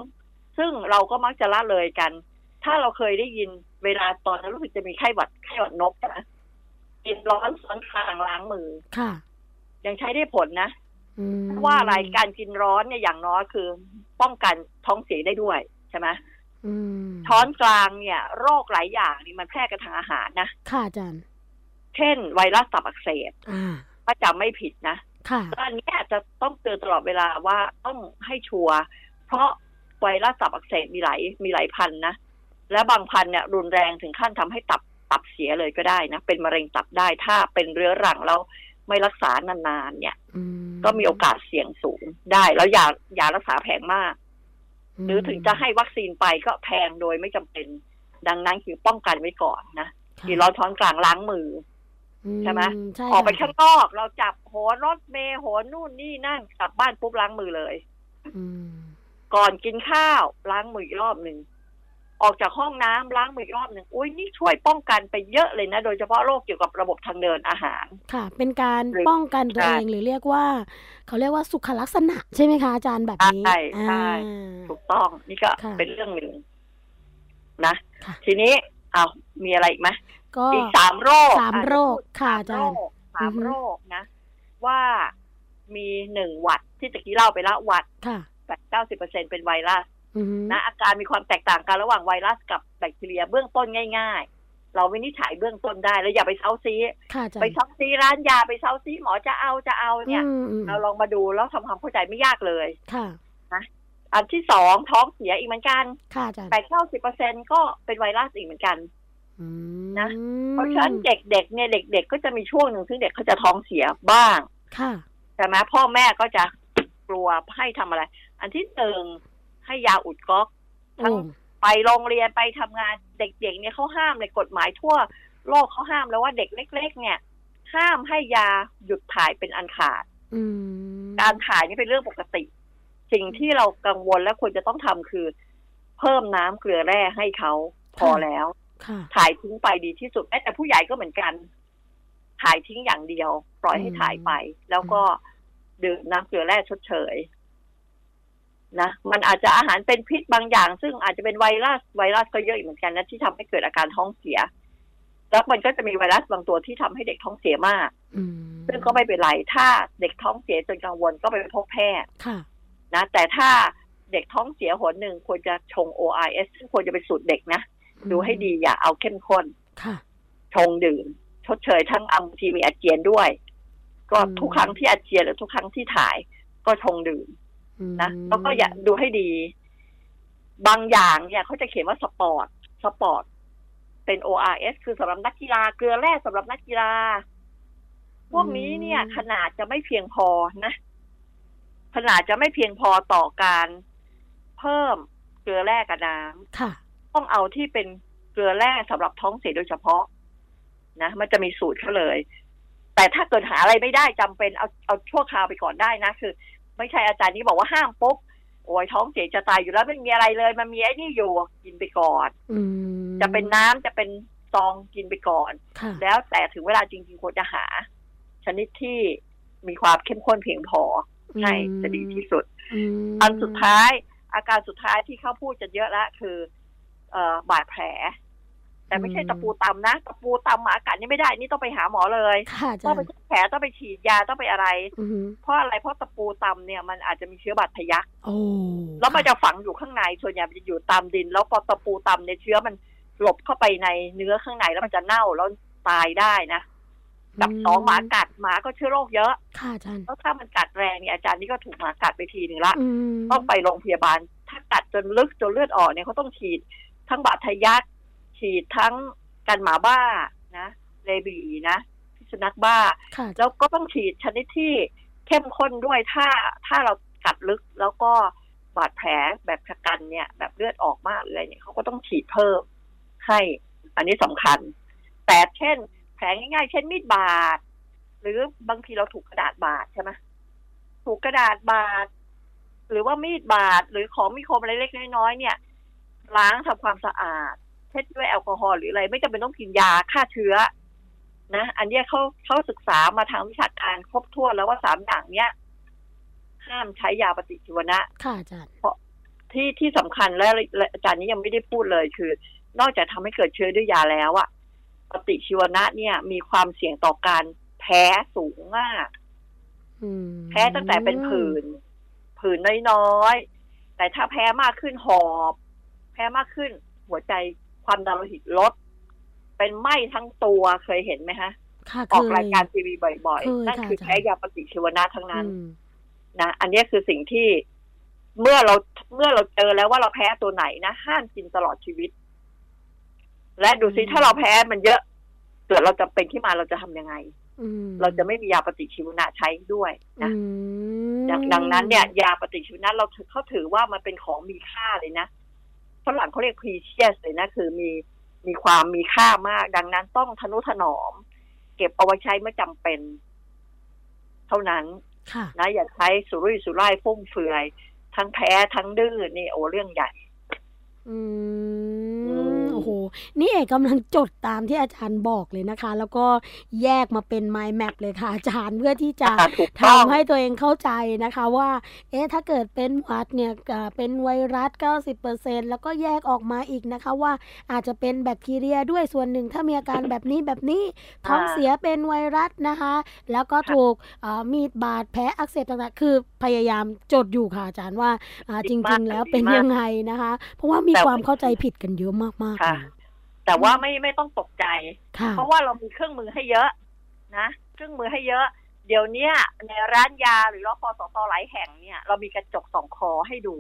ซึ่งเราก็มักจะละเลยกัน ถ้าเราเคยได้ยิน เวลาตอนนั้นรู้สึกจะมีไข้หวัดไข้หวัดนกนะกินร้อนซ้อนคลางล้างมือค่ะ ยังใช้ได้ผลนะอืมเพราะว่าอะไรการกินร้อนเนี่ยอย่างน้อยคือ ป้องกันท้องเสียได้ด้วยใช่ไหมอืมช้อนกลางเนี่ย โรคหลายอย่างนี่มันแพร่กันทางอาหารนะค่ะอาจารย์เช่น ไวรัสตับอักเสบอ่าถ้าจำไม่ผิดนะค่ะแล้วอันเนี้ยจะต้องเตือนตลอดเวลาว่าต้องให้ชัวร์เพราะไวรัสตับอักเสบมีหลายมีหลายพันธุ์นะ และบางพันธุ์เนี่ยรุนแรงถึงขั้นทำให้ตับตับเสียเลยก็ได้นะ เป็นมะเร็งตับได้ ถ้าเป็นเรื้อรังแล้วไม่รักษานานๆเนี่ยอืมก็มีโอกาสเสี่ยงสูงได้แล้วยายารักษาแพงมากมหรือถึงจะให้วัคซีนไปก็แพงโดยไม่จำเป็น ดังนั้นคือป้องกันไว้ก่อนนะค่ะกินร้อนช้อนกลางล้างมือใช่ไหมใช่ออกไปค่ะข้างนอกเราจับโหนรถเมล์โหนนู่นนี่นั่นกลับบ้านปุ๊บล้างมือเลยอืมก่อนกินข้าวล้างมืออีกรอบหนึ่ง ออกจากห้องน้ำล้างมืออีกรอบหนึ่งอุ้ยนี่ช่วยป้องกันไปเยอะเลยนะ โดยเฉพาะโรคเกี่ยวกับระบบทางเดินอาหาร ค่ะ เป็นการหรือป้องกันตัวใช่เองหรือเรียกว่า เขาเรียกว่าสุขลักษณะใช่ไหมคะอาจารย์แบบนี้ใช่ใช่อ่าถูกต้องนี่ก็ค่ะเป็นเรื่องหนึ่งนะค่ะทีนี้เอามีอะไรอีกไหมก็อีกสามโรคสามอะโรคพูดค่ะสามอาจารย์โรคสามอือฮึโรคนะ ว่ามีหนึ่งหวัดที่ตะกี้เล่าไปแล้วหวัดค่ะแปดเก้าสิบเปอร์เซ็นเป็นไวรัสอือฮึ นะอาการมีความแตกต่างกันระหว่างไวรัสกับแบคทีเรียเบื้องต้นง่าย ๆ เราวินิจฉัยเบื้องต้นได้แล้วอย่าไปเซ้าซี้ค่ะอาจารย์ไปเซ้าซี้ร้านยาไปเซ้าซี้หมอจะเอาจะเอาเนี่ยอืมอืมเราลองมาดูแล้วทำความเข้าใจไม่ยากเลยค่ะอันที่สองท้องเสียอีกเหมือนกันค่ะอาจารย์แปดเก้าสิบเปอร์เซ็นก็เป็นไวรัสอีกเหมือนกันอืมนะ เพราะฉะนั้นเด็กๆเนี่ยเด็ก ๆ ก็จะมีช่วงหนึ่งซึ่งเด็กเขาจะท้องเสียบ้าง ค่ะ ใช่ไหมพ่อแม่ก็จะกลัวให้ทำอะไร อันที่หนึ่ง ให้ยาอุดก๊อกโอ้ทั้งไปโรงเรียนไปทำงานเด็กๆเนี่ยเขาห้ามในกฎหมายทั่ว โลกเขาห้ามแล้วว่าเด็กเล็ก ๆ เนี่ย ห้ามให้ยาหยุดถ่ายเป็นอันขาดอืมการถ่ายนี่เป็นเรื่องปกติ สิ่งที่เรากังวลและควรจะต้องทำคือ เพิ่มน้ำเกลือแร่ให้เขาพอแล้วค่ะถ่ายทิ้งไปดีที่สุดแม้แต่ผู้ใหญ่ก็เหมือนกัน ถ่ายทิ้งอย่างเดียว ปล่อยให้ถ่ายไป แล้วก็ดื่มน้ำเกลือแร่ชดเชย นะมันอาจจะอาหารเป็นพิษบางอย่าง ซึ่งอาจจะเป็นไวรัสไวรัสก็เยอะอีกเหมือนกันนะที่ทำให้เกิดอาการท้องเสีย แล้วมันก็จะมีไวรัสบางตัวที่ทำให้เด็กท้องเสียมากอืมซึ่งก็ไม่เป็นไรถ้าเด็กท้องเสียจนกังวลก็ไปพบแพทย์ค่ะนะแต่ถ้าเด็กท้องเสียหนหนึ่งควรจะชง ORS ซึ่งควรจะเป็นสูตรเด็กนะดูให้ดีอย่าเอาเข้มข้นค่ะชงดื่มชดเชยทั้งอัมทีมีอาเจียนด้วย ก็อืมทุกครั้งที่อาเจียนหรือทุกครั้งที่ถ่ายก็ชงดื่มอืม นะแล้วก็อย่าดูให้ดี บางอย่างเนี่ยเขาจะเขียนว่าสปอร์ตสปอร์ตเป็น ORS คือสำหรับนักกีฬาเกลือแร่สำหรับนักกีฬา พวกนี้เนี่ย ขนาดจะไม่เพียงพอนะขนาดจะไม่เพียงพอต่อการเพิ่มเกลือแร่กับน้ำค่ะต้องเอาที่เป็นเกลือแร่สำหรับท้องเสียโดยเฉพาะ นะมันจะมีสูตรเขาเลย แต่ถ้าเกิดหาอะไรไม่ได้จำเป็นเอาเอาชั่วคราวไปก่อนได้นะคือ ไม่ใช่อาจารย์นี้บอกว่าห้ามปุ๊บโอ้ยท้องเสียจะตายอยู่แล้วไม่มีอะไรเลย มันมีไอ้นี่อยู่กินไปก่อนอืมจะเป็นน้ำจะเป็นซองกินไปก่อนค่ะแล้วแต่ถึงเวลาจริงๆควรจะหา ชนิดที่มีความเข้มข้นเพียงพอให้จะดีที่สุดมอันสุดท้าย อาการสุดท้ายที่เขาพูดกันเยอะแล้วคือ เอ่อบาดแผล แต่ไม่ใช่ตะปูตำนะตะปูตำหมากัดนี่ไม่ได้ นี่ต้องไปหาหมอเลยค่ะอาจาต้องรไปย์เช็ดแผลต้องไปฉีดยาต้องไปอะไรอือหือเพราะอะไรเพราะตะปูตำเนี่ยมันอาจจะมีเชื้อบาดทะยักโอ้แล้วมันจะฝังอยู่ข้างในส่วนใหญ่มันจะอยู่ตามดิน แล้วพอตะปูตำเนี่ยเชื้อมันหลบเข้าไปในเนื้อข้างในแล้วมันจะเน่าแล้วตายได้นะกับสองหมากัดหมาก็เชื้อโรคเยอะค่ะอาจารย์แล้วถ้ามันกัดแรงเนี่ยอาจารย์นี่ก็ถูกหมากัดไปทีหนึ่งละอืมต้องไปโรงพยาบาล ถ้ากัดจนลึกจนเลือดออกเนี่ยเขาต้องฉีดทั้งบาดทะยัก ฉีดทั้งกันหมาบ้านะเลบีนะพิษสุนัขบ้าค่ะแล้วก็ต้องฉีดชนิดที่เข้มข้นด้วยถ้าถ้าเรากัดลึกแล้วก็บาดแผลแบบชะกันเนี่ย แบบเลือดออกมากหรืออะไรเนี่ยเขาก็ต้องฉีดเพิ่มให้ อันนี้สำคัญ แต่เช่น แผลง่ายๆ เช่นมีดบาด หรือบางทีเราถูกกระดาษบาดใช่ไหมถูกกระดาษบาด หรือว่ามีดบาด หรือของมีคมอะไรเล็กๆน้อยๆเนี่ย ล้างทำความสะอาด เช็ดด้วยแอลกอฮอล์หรืออะไร ไม่จำเป็นต้องกินยาฆ่าเชื้อ นะ อันเนี้ยเขาเขาศึกษามาทางวิชาการครบถ้วนแล้วว่าสามอย่างเนี้ยห้ามใช้ยาปฏิชีวนะค่ะอาจารย์ที่ที่สำคัญและและอาจารย์นี้ยังไม่ได้พูดเลยคือ นอกจากทำให้เกิดเชื้อด้วยยาแล้วอะปฏิชีวนะเนี่ย มีความเสี่ยงต่อการแพ้สูงมากอืมแพ้ตั้งแต่เป็นผื่น ผื่นน้อยๆ แต่ถ้าแพ้มากขึ้นหอบ แพ้มากขึ้นหัวใจ ความดันโลหิตลด เป็นไหม้ทั้งตัวเคยเห็นไหมฮะค่ะออกเคยรายการทีวีบ่อยเคยๆนั่นค่ะคืออาจารย์แพ้ยาปฏิชีวนะทั้งนั้นอืมนะอันนี้คือสิ่งที่เมื่อเราเมื่อเราเจอแล้วว่าเราแพ้ตัวไหนนะห้ามกินตลอดชีวิต และดูซิถ้าเราแพ้มันเยอะเกิดเราจะเป็นที่มาเราจะทำยังไงอืมเราจะไม่มียาปฏิชีวนะใช้ด้วยนะอืมดังดังนั้นเนี่ย ยาปฏิชีวนะเราถือเขาถือว่ามันเป็นของมีค่าเลยนะ ฝรั่งเขาเรียก precious เลยนะ คือมีมีความมีค่ามาก ดังนั้นต้องทนุถนอม เก็บเอาไว้ใช้เมื่อจำเป็น เท่านั้นค่ะนะอย่าใช้สุรุ่ยสุร่ายฟุ่มเฟือย ทั้งแพ้ทั้งดื้อนี่โอ้เรื่องใหญ่ อือืมมโอ้โห นี่เอกกำลังจดตามที่อาจารย์บอกเลยนะคะ แล้วก็แยกมาเป็น mind map เลยค่ะ อาจารย์เพื่อที่จะอ่าถูกต้องทำให้ตัวเองเข้าใจนะคะว่า เอ๊ะถ้าเกิดเป็นหวัดเนี่ยอ่าเป็นไวรัส 90%แล้วก็แยกออกมาอีกนะคะว่าอาจจะเป็นแบคทีเรียด้วยส่วนหนึ่งถ้ามีอาการแบบนี้แบบนี้ท้องเสียเป็นไวรัสนะคะ แล้วก็ถูกเอ่อมีดบาดแผลอักเสบต่างๆ คือพยายามจดอยู่ค่ะอาจารย์ว่าอ่าจดีมากริง ๆ แล้วดีเป็นมากยังไงนะคะ เพราะว่ามีแต่ความเข้าใจผิดกันเยอะมากๆค่ะเลย แต่ว่าไม่ไม่ต้องตกใจค่ะเพราะว่าเรามีเครื่องมือให้เยอะนะ เครื่องมือให้เยอะ เดี๋ยวเนี้ยในร้านยาหรือรพสตหลายแห่งเนี่ย เรามีกระจกสองคอให้ดู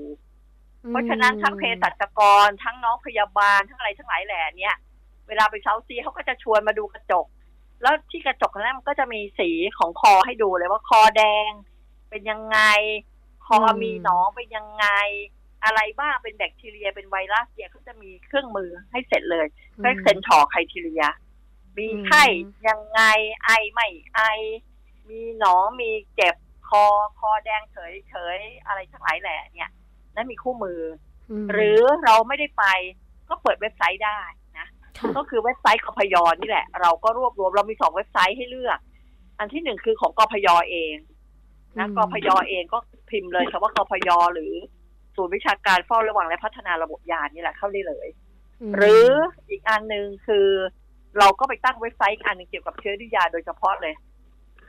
เพราะฉะนั้นทั้งเภสัชกรทั้งน้องพยาบาลทั้งอะไรทั้งหลายแหล่เนี่ย เวลาไปเซาซีเขาก็จะชวนมาดูกระจก แล้วที่กระจกนั้นมันก็จะมีสีของคอให้ดูเลยว่าคอแดง เป็นยังไง คอมีหนองเป็นยังไง อะไรบ้างเป็นแบคทีเรียเป็นไวรัสเนี่ยเขาจะมีเครื่องมือให้เสร็จเลยอืมเรียกเซนทอร์ไคทีเรีย มีอืมไข้ยังไงไอไม่ไอ มีหนองมีเจ็บคอคอแดงเฉยเฉยอะไรทั้งหลายแหล่เนี่ยนั่นมีคู่มือมอหรือเราไม่ได้ไปก็เปิดเว็บไซต์ได้นะค่ะก็คือเว็บไซต์กพยนี่แหละ เราก็รวบรวมเรามีสองเว็บไซต์ให้เลือก อันที่หนึ่งคือของกพยเองนะอืมกพยเองก็พิมพ์เลยคำว่ากพยหรือ ศูนย์วิชาการเฝ้าระวังและพัฒนาระบบยานี่แหละเข้าได้เลยมหรืออีกอันหนึ่งคือ เราก็ไปตั้งเว็บไซต์อีกอันหนึงเกี่ยวกับเชื้อดื้อยาโดยเฉพาะเลย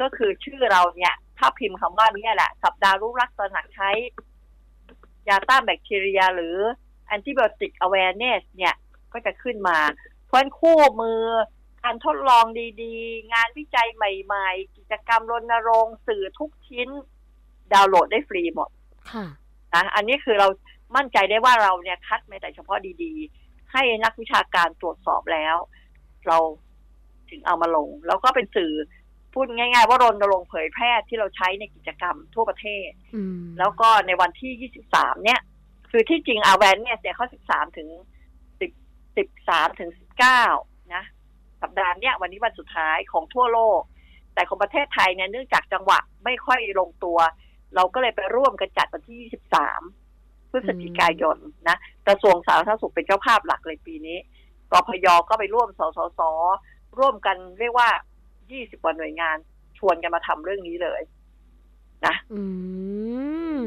ก็คือชื่อเราเนี่ย ถ้าพิมพ์คำว่านี้แหละ สัปดาห์รู้รักตระหนักใช้ ยาต้านแบคทีเรีย หรือ antibiotic awareness เนี่ย ก็จะขึ้นมา เพราะฉะนั้นคู่มือการทดลองดีๆ งานวิจัยใหม่ ๆ กิจกรรมรณรงค์สื่อทุกชิ้น ดาวน์โหลดได้ฟรีหมดค่ะ นะอันนี้คือเรามั่นใจได้ว่าเราเนี่ยคัดมาแต่เฉพาะดีๆ ให้นักวิชาการตรวจสอบแล้ว เราถึงเอามาลง แล้วก็เป็นสื่อพูดง่าย ๆ ว่ารณรงค์เผยแพร่ที่เราใช้ในกิจกรรมทั่วประเทศอืมแล้วก็ในวันที่ 23 เนี่ย คือที่จริง awareness เนี่ยเขา 13 ถึง 10 13 ถึง 19 นะ สัปดาห์เนี้ยวันนี้วันสุดท้ายของทั่วโลก แต่ของประเทศไทยเนี่ยเนื่องจากจังหวะไม่ค่อยลงตัว เราก็เลยไปร่วมกันจัดวันที่ 23 พฤศจิกายนนะกระทรวงสาธารณสุขเป็นเจ้าภาพหลักเลยปีนี้กพยก็ไปร่วมสสสร่วมกันเรียกว่า 20กว่าหน่วยงานชวนกันมาทำเรื่องนี้เลย นะ อืม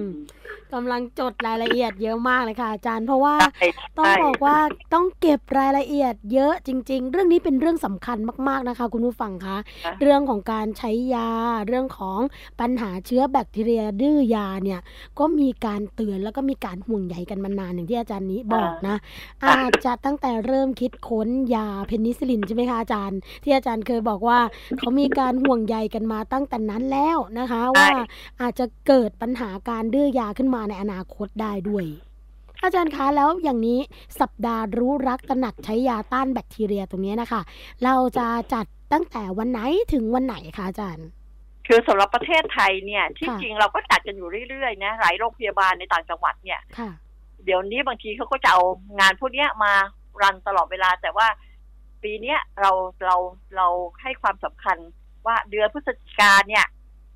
กำลังจดรายละเอียดเยอะมากเลยค่ะ อาจารย์เพราะว่าใช่ต้องใช่บอกว่าต้องเก็บรายละเอียดเยอะจริง ๆ เรื่องนี้เป็นเรื่องสำคัญมากๆนะคะ คุณผู้ฟังคะนะเรื่องของการใช้ยา เรื่องของปัญหาเชื้อแบคทีเรียดื้อยาเนี่ย ก็มีการเตือนแล้วก็มีการห่วงใยกันมานานอย่างที่อาจารย์นี้บอกนะ อาจจะตั้งแต่เริ่มคิดค้นยาเพนิซิลินใช่ไหมคะอาจารย์ ที่อาจารย์เคยบอกว่าเขามีการห่วงใยกันมาตั้งแต่นั้นแล้วนะคะ ว่าอาจจะเกิดปัญหาการดื้อยาขึ้นมาในอนาคตได้ด้วย อาจารย์คะแล้วอย่างนี้สัปดาห์รู้รักตระหนักใช้ยาต้านแบคทีเรียตรงนี้นะคะ เราจะจัดตั้งแต่วันไหนถึงวันไหนคะอาจารย์คือสำหรับประเทศไทยเนี่ยที่ค่ะจริงเราก็จัดกันอยู่เรื่อยๆนะหลายโรงพยาบาลในต่างจังหวัดเนี่ยค่ะเดี๋ยวนี้บางทีเขาก็จะเอางานพวกเนี้ยมารันตลอดเวลา แต่ว่าปีเนี้ยเราเราเราให้ความสำคัญว่าเดือนพฤศจิกาเนี่ย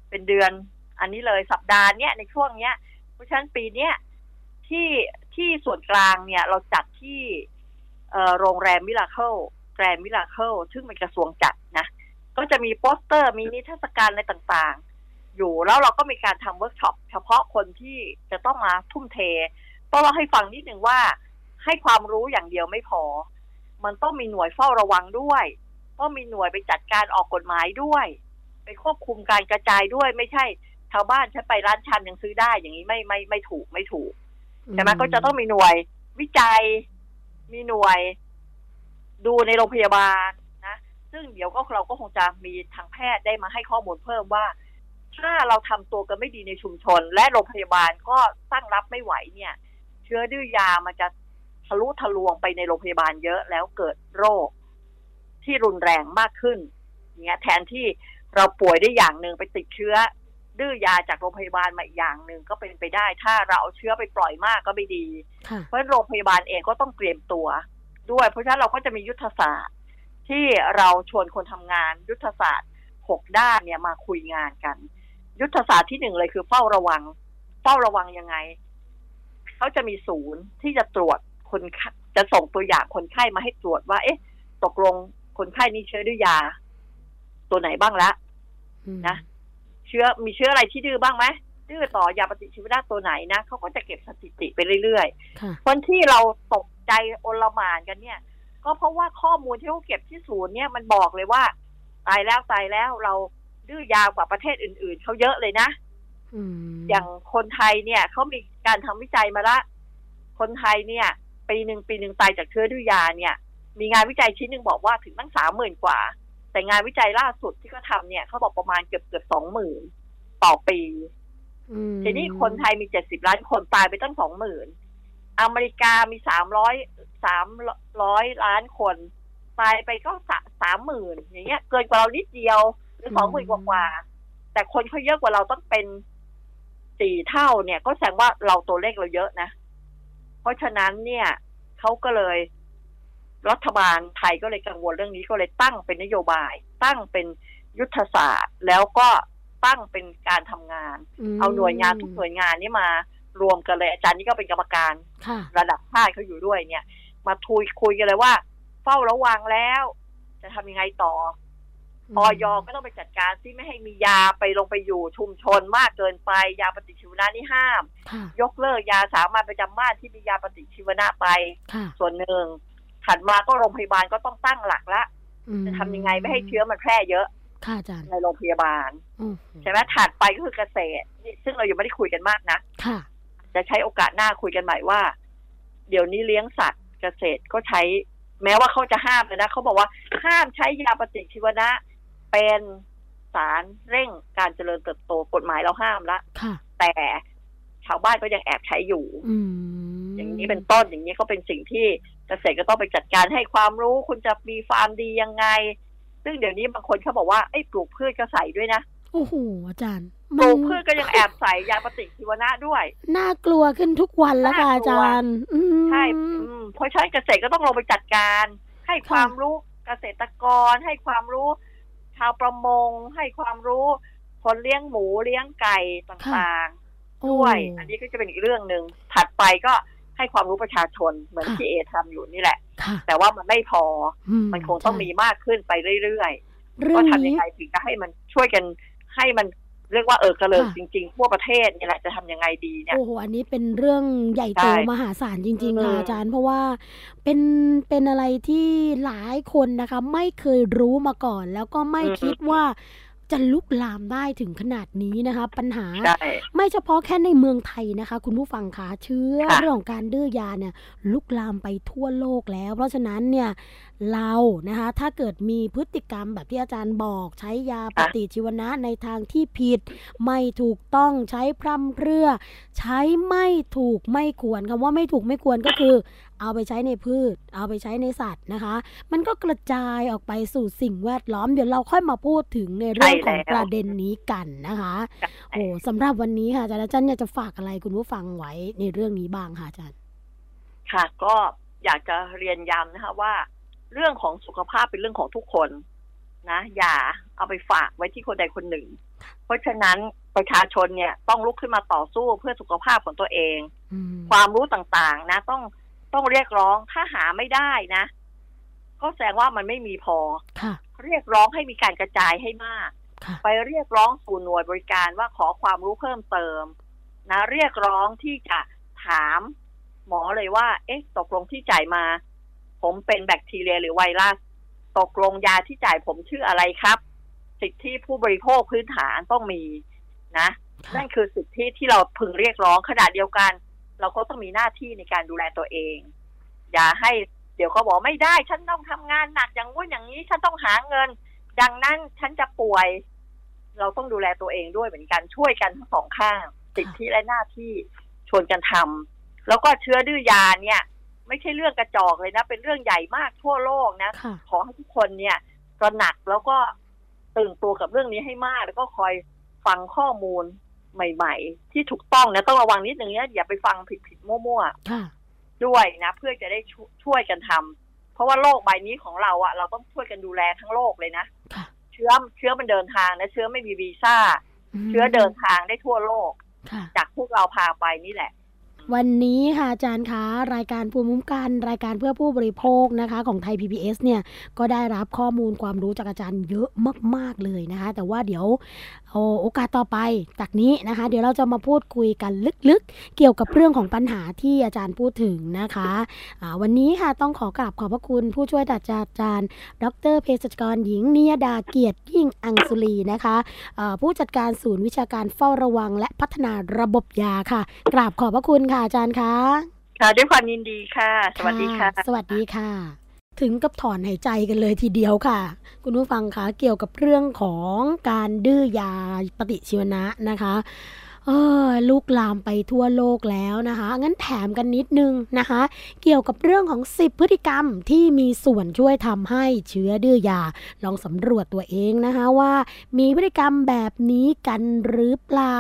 เป็นเดือนอันนี้เลยสัปดาห์เนี้ยในช่วงเนี้ย เพราะฉะนั้นปีเนี้ยที่ที่ส่วนกลางเนี่ยเราจัดที่โรงแรมมิราเคิลแกรนด์มิราเคิลซึ่งเป็นกระทรวงจัดนะ ก็จะมีโปสเตอร์มีนิทรรศการอะไรต่างๆ อยู่แล้วเราก็มีการทำเวิร์กช็อปเฉพาะคนที่จะต้องมาทุ่มเทต้องเล่าให้ฟังนิดหนึ่งว่าให้ความรู้อย่างเดียวไม่พอ มันต้องมีหน่วยเฝ้าระวังด้วยต้องมีหน่วยไปจัดการออกกฎหมายด้วย ไปควบคุมการกระจายด้วยไม่ใช่ชาวบ้านฉันไปร้านชำยังซื้อได้อย่างนี้ไม่ไม่ไม่ถูกไม่ถูกใช่ไหมก็จะต้องมีหน่วยวิจัยมีหน่วยดูในโรงพยาบาลนะซึ่งเดี๋ยวก็เราก็คงจะมีทางแพทย์ได้มาให้ข้อมูลเพิ่มว่า ถ้าเราทำตัวกันไม่ดีในชุมชน และโรงพยาบาลก็ตั้งรับไม่ไหวเนี่ย เชื้อดื้อยามันจะทะลุทะลวงไปในโรงพยาบาลเยอะแล้วเกิดโรค ที่รุนแรงมากขึ้นอย่างเงี้ยแทนที่เราป่วยได้อย่างหนึ่งไปติดเชื้อ ดื้อยาจากโรงพยาบาลมาอีกอย่างหนึ่งก็เป็นไปได้ ถ้าเราเอาเชื้อไปปล่อยมากก็ไม่ดีค่ะเพราะฉะนั้นโรงพยาบาลเองก็ต้องเตรียมตัว ด้วย เพราะฉะนั้นเราก็จะมียุทธศาสตร์ ที่เราชวนคนทำงาน ยุทธศาสตร์หกด้านเนี่ยมาคุยงานกัน ยุทธศาสตร์ที่หนึ่งเลยคือเฝ้าระวัง เฝ้าระวังยังไงเขาจะมีศูนย์ที่จะตรวจคนไข้จะส่งตัวอย่างคนไข้มาให้ตรวจว่า เอ๊ะ ตกลงคนไข้นี้เชื้อดื้อยา ตัวไหนบ้างละอืมนะ เชื้อมีเชื้ออะไรที่ดื้อบ้างไหมดื้อต่อยาปฏิชีวนะตัวไหนนะเขาก็จะเก็บสถิติไปเรื่อยๆค่ะคนที่เราตกใจโอลหมานกันเนี่ย ก็เพราะว่าข้อมูลที่เขาเก็บที่ศูนย์เนี่ยมันบอกเลยว่าตายแล้วตายแล้วเราดื้อยาวกว่าประเทศอื่น ๆเขาเยอะเลยนะอืมอย่างคนไทยเนี่ยเขามีการทำวิจัยมาละ คนไทยเนี่ย ปีหนึ่งปีหนึ่งตายจากเชื้อดื้อยาเนี่ย มีงานวิจัยชิ้นหนึ่งบอกว่าถึงตั้งสามหมื่นกว่า แต่งานวิจัยล่าสุดที่เขาทำเนี่ยเขาบอกประมาณเกือบเกือบสองหมื่นต่อปีอืมทีนี้คนไทยมีเจ็ดสิบล้านคนตายไปตั้งสองหมื่นอเมริกามีสามร้อยสามร้อยล้านคน ตายไปก็สามหมื่นอย่างเงี้ย เกินกว่าเรานิดเดียวหรือสองหมื่นกว่าๆแต่คนเขาเยอะกว่าเราต้องเป็นสี่เท่าเนี่ย ก็แสดงว่าเราตัวเลขเราเยอะนะ เพราะฉะนั้นเนี่ยเขาก็เลย รัฐบาลไทยก็เลยกังวลเรื่องนี้ก็เลยตั้งเป็นนโยบาย ตั้งเป็นยุทธศาสตร์ แล้วก็ตั้งเป็นการทำงานมเอาหน่วยงานทุกหน่วยงานนี่มารวมกันเลยอาจารย์นี่ก็เป็นกรรมการค่ะระดับชาติเขาอยู่ด้วยเนี่ย มาทุยคุยกันเลยว่า เฝ้าระวังแล้ว จะทำยังไงต่อออยก็ต้องไปจัดการที่ไม่ให้มียาไปลงไปอยู่ชุมชนมากเกินไป ยาปฏิชีวนะนี่ห้ามค่ะยกเลิกยาสามัญประจำบ้านที่มียาปฏิชีวนะไปค่ะส่วนหนึ่ง ถัดมาก็โรงพยาบาลก็ต้องตั้งหลักละอืมจะทำยังไงไม่ให้เชื้อมันแพร่เยอะค่ะอาจารย์ในโรงพยาบาลอืมใช่ไหมถัดไปก็คือเกษตรนี่ซึ่งเรายังไม่ได้คุยกันมากนะค่ะจะใช้โอกาสหน้าคุยกันใหม่ว่า เดี๋ยวนี้เลี้ยงสัตว์เกษตรก็ใช้ แม้ว่าเขาจะห้ามเลยนะเขาบอกว่าห้ามใช้ยาปฏิชีวนะ เป็นสารเร่งการเจริญเติบโตกฎหมายเราห้ามละค่ะแต่ชาวบ้านก็ยังแอบใช้อยู่อืมอย่างนี้เป็นต้นอย่างนี้ก็เป็นสิ่งที่ เกษตรก็ต้องไปจัดการให้ความรู้คุณจะมีฟาร์มดียังไง ซึ่งเดี๋ยวนี้บางคนเขาบอกว่าไอ้ยปลูกพืชก็ใส่ด้วยนะโอ้โหอาจารย์ปลูกพืชก็ยังแอบใส่ยาปฏิชีวนะด้วย น่ากลัวขึ้นทุกวันแล้วค่ะน่าอากลัวจารย์อืมใช่อืมเพราะฉะนั้นเกษตรก็ต้องลงไปจัดการ ให้ความรู้เกษตรกร ให้ความรู้ชาวประมง ให้ความรู้คนเลี้ยงหมูเลี้ยงไก่ต่างๆโอ้ด้วย อันนี้ก็จะเป็นอีกเรื่องหนึ่งถัดไปก็ ให้ความรู้ประชาชนเหมือนที่เอทำอยู่นี่แหละค่ะแต่ว่ามันไม่พออืมันคงต้องมีมากขึ้นไปเรื่อยๆเรื่อก็งทำยันี้งไงถึงจะให้มันช่วยกันให้มันเรียกว่าเออกระเลิกค่ะจริงๆทั่วประเทศนี่แหละจะทำยังไงดีเนี่ยโอ้โหอันนี้เป็นเรื่องใหญ่โตใช่มหาศาลจริงๆค่ะอืมอาจารย์ เพราะว่าเป็นเป็นอะไรที่หลายคนนะคะ ไม่เคยรู้มาก่อน แล้วก็ไม่คิดว่า จะลุกลามได้ถึงขนาดนี้นะคะ ปัญหาใช่ไม่เฉพาะแค่ในเมืองไทยนะคะ คุณผู้ฟังคะเชื้อค่ะเรื่องของการดื้อยาเนี่ยลุกลามไปทั่วโลกแล้ว เพราะฉะนั้นเนี่ยเรานะคะถ้าเกิดมีพฤติกรรมแบบที่อาจารย์บอกใช้ยาปฏิชีวนะในทางที่ผิด ไม่ถูกต้องใช้พร่ำเพรื่อ ใช้ไม่ถูกไม่ควรคำว่าไม่ถูกไม่ควรก็คือ เอาไปใช้ในพืช เอาไปใช้ในสัตว์นะคะ มันก็กระจายออกไปสู่สิ่งแวดล้อม เดี๋ยวเราค่อยมาพูดถึงในเรื่องของใช่แล้วประเด็นนี้กันนะคะโอ้สำหรับวันนี้ค่ะอาจารย์อาจารย์อยากจะฝากอะไรคุณผู้ฟังไว้ในเรื่องนี้บ้างค่ะอาจารย์ค่ะ ก็อยากจะเรียนย้ำนะคะว่า เรื่องของสุขภาพเป็นเรื่องของทุกคนนะอย่าเอาไปฝากไว้ที่คนใดคนหนึ่ง เพราะฉะนั้นประชาชนเนี่ยต้องลุกขึ้นมาต่อสู้เพื่อสุขภาพของตัวเองอืมความรู้ต่างๆ นะต้อง ต้องเรียกร้องถ้าหาไม่ได้นะ ก็แสดงว่ามันไม่มีพอค่ะเรียกร้องให้มีการกระจายให้มากค่ะไปเรียกร้องสู่หน่วยบริการว่าขอความรู้เพิ่มเติม นะ เรียกร้องที่จะถามหมอเลยว่า เอ๊ะ ตกลงที่จ่ายมา ผมเป็นแบคทีเรียหรือไวรัส ตกลงยาที่จ่ายผมชื่ออะไรครับ สิทธิผู้บริโภคพื้นฐานต้องมีนะค่ะนั่นคือสิทธิที่เราพึงเรียกร้องขนาดเดียวกัน เราก็ต้องมีหน้าที่ในการดูแลตัวเอง อย่าให้เดี๋ยวเขาบอกไม่ได้ ฉันต้องทำงานหนักอย่างงู้นอย่างนี้ ฉันต้องหาเงิน ดังนั้นฉันจะป่วย เราต้องดูแลตัวเองด้วยเหมือนกันช่วยกันทั้งสองข้างสิทธิและหน้าที่ชวนกันทำแล้วก็เชื้อดื้อยาเนี่ย ไม่ใช่เรื่องกระจอกเลยนะ เป็นเรื่องใหญ่มากทั่วโลกนะค่ะขอให้ทุกคนเนี่ยตระหนักแล้วก็ตื่นตัวกับเรื่องนี้ให้มาก แล้วก็คอยฟังข้อมูล ใหม่ ๆ ที่ถูกต้องนะต้องระวังนิดนึงเนี่ยอย่าไปฟังผิดๆมั่วค่ะๆด้วยนะ เพื่อจะได้ช่วยช่วยกันทำเพราะว่าโลกใบนี้ของเราอะเราต้องช่วยกันดูแลทั้งโลกเลยนะค่ะเชื้อเชื้อมันเดินทางนะเชื้อไม่มีวีซ่ามเชื้อเดินทางได้ทั่วโลกค่ะจากพวกเราพาไปนี่แหละ วันนี้ค่ะอาจารย์คะรายการภูมิคุ้มกันรายการเพื่อผู้บริโภคนะคะของไทย PBS เนี่ยก็ได้รับข้อมูลความรู้จากอาจารย์เยอะมาก ๆ เลยนะคะ แต่ว่าเดี๋ยวโอกาสต่อไปจากนี้นะคะ เดี๋ยวเราจะมาพูดคุยกันลึกๆ เกี่ยวกับเรื่องของปัญหาที่อาจารย์พูดถึงนะคะวันนี้ค่ะต้องขอกราบขอบพระคุณผู้ช่วยศาสตราจารย์ ดรเภสัชกรหญิงนิยดาเกียรติยิ่งอังสุรีนะคะผู้จัดการศูนย์วิชาการเฝ้าระวัง และพัฒนาระบบยาค่ะ กราบขอบพระคุณค่ะอาจารย์คะค่ะด้วยความยินดีค่ะ สวัสดีค่ะ สวัสดีค่ะ ถึงกับถอนหายใจกันเลยทีเดียวค่ะ คุณผู้ฟังคะเกี่ยวกับเรื่องของการดื้อยาปฏิชีวนะนะคะ เออลูกลามไปทั่วโลกแล้วนะคะ งั้นแถมกันนิดนึงนะคะ เกี่ยวกับเรื่องของ 10 พฤติกรรมที่มีส่วนช่วยทำให้เชื้อดื้อยา ลองสำรวจตัวเองนะคะว่า มีพฤติกรรมแบบนี้กันหรือเปล่า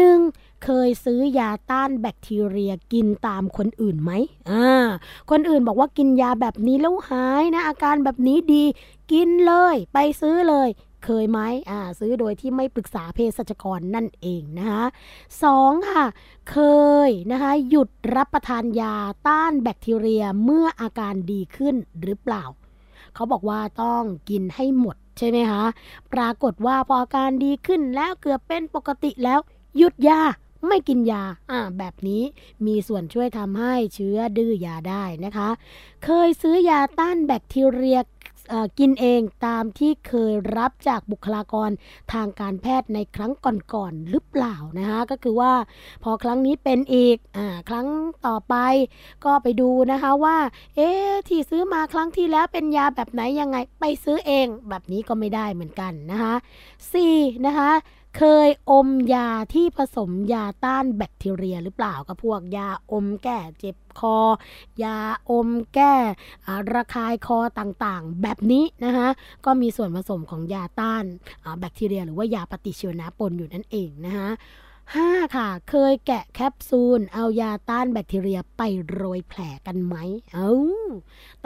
1. เคยซื้อยาต้านแบคทีเรียกินตามคนอื่นไหมอ่า คนอื่นบอกว่ากินยาแบบนี้แล้วหายนะ อาการแบบนี้ดี กินเลย ไปซื้อเลย เคยไหมอ่าซื้อโดยที่ไม่ปรึกษาเภสัชกรนั่นเองนะคะสองค่ะ เคยนะคะหยุดรับประทานยาต้านแบคทีเรียเมื่ออาการดีขึ้นหรือเปล่า เขาบอกว่าต้องกินให้หมดใช่ไหมคะปรากฏว่าพออาการดีขึ้นแล้วเกือบเป็นปกติแล้วหยุดยาไม่กินยา อ่า แบบนี้มีส่วนช่วยทำให้เชื้อดื้อยาได้นะคะ เคยซื้อยาต้านแบคทีเรีย กินเองตามที่เคยรับจากบุคลากรทางการแพทย์ในครั้งก่อนๆหรือเปล่านะคะก็คือว่าพอครั้งนี้เป็นอีกอครั้งต่อไปก็ไปดูนะคะว่า เอ๊ที่ซื้อมาครั้งที่แล้วเป็นยาแบบไหนยังไงไปซื้อเองแบบนี้ก็ไม่ได้เหมือนกันนะคะ 4. นะคะ เคยอมยาที่ผสมยาต้านแบคทีเรียหรือเปล่าก็พวกยาอมแก้เจ็บคอ ยาอมแก้ระคายคอต่างๆ แบบนี้นะคะก็มีส่วนผสมของยาต้านแบคทีเรีย หรือว่ายาปฏิชีวนะปนอยู่นั่นเองนะคะ 5. ค่ะ เคยแกะแคปซูล เอายาต้านแบคทีเรียไปโรยแผลกันไหม เอา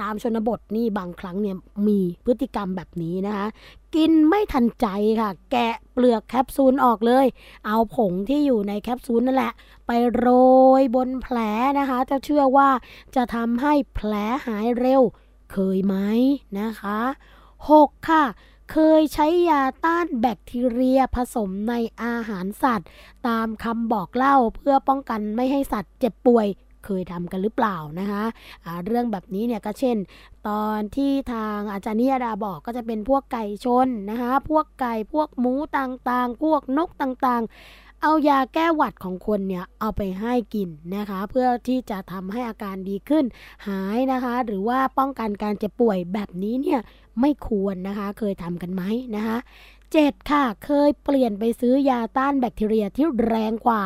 ตามชนบทนี่บางครั้งเนี่ยมีพฤติกรรมแบบนี้นะคะ กินไม่ทันใจค่ะ แกะเปลือกแคปซูลออกเลย เอาผงที่อยู่ในแคปซูลนั่นแหละ ไปโรยบนแผลนะคะ จะเชื่อว่าจะทำให้แผลหายเร็ว เคยไหมนะคะ 6. ค่ะ เคยใช้ยาต้านแบคทีเรียผสมในอาหารสัตว์ ตามคำบอกเล่าเพื่อป้องกันไม่ให้สัตว์เจ็บป่วยเคยทำกันหรือเปล่านะคะะเรื่องแบบนี้เนี่ยก็เช่น ตอนที่ทางอาจารย์นิยดาบอกก็จะเป็นพวกไก่ชนนะคะ พวกไก่พวกหมูต่างๆ พวกนกต่างๆ เอายาแก้หวัดของคนเนี่ยเอาไปให้กินนะคะ เพื่อที่จะทำให้อาการดีขึ้นหายนะคะ หรือว่าป้องกันการเจ็บป่วยแบบนี้เนี่ยไม่ควรนะคะ เคยทำกันไหมนะคะเจ็ดค่ะ เคยเปลี่ยนไปซื้อยาต้านแบคทีเรียที่แรงกว่า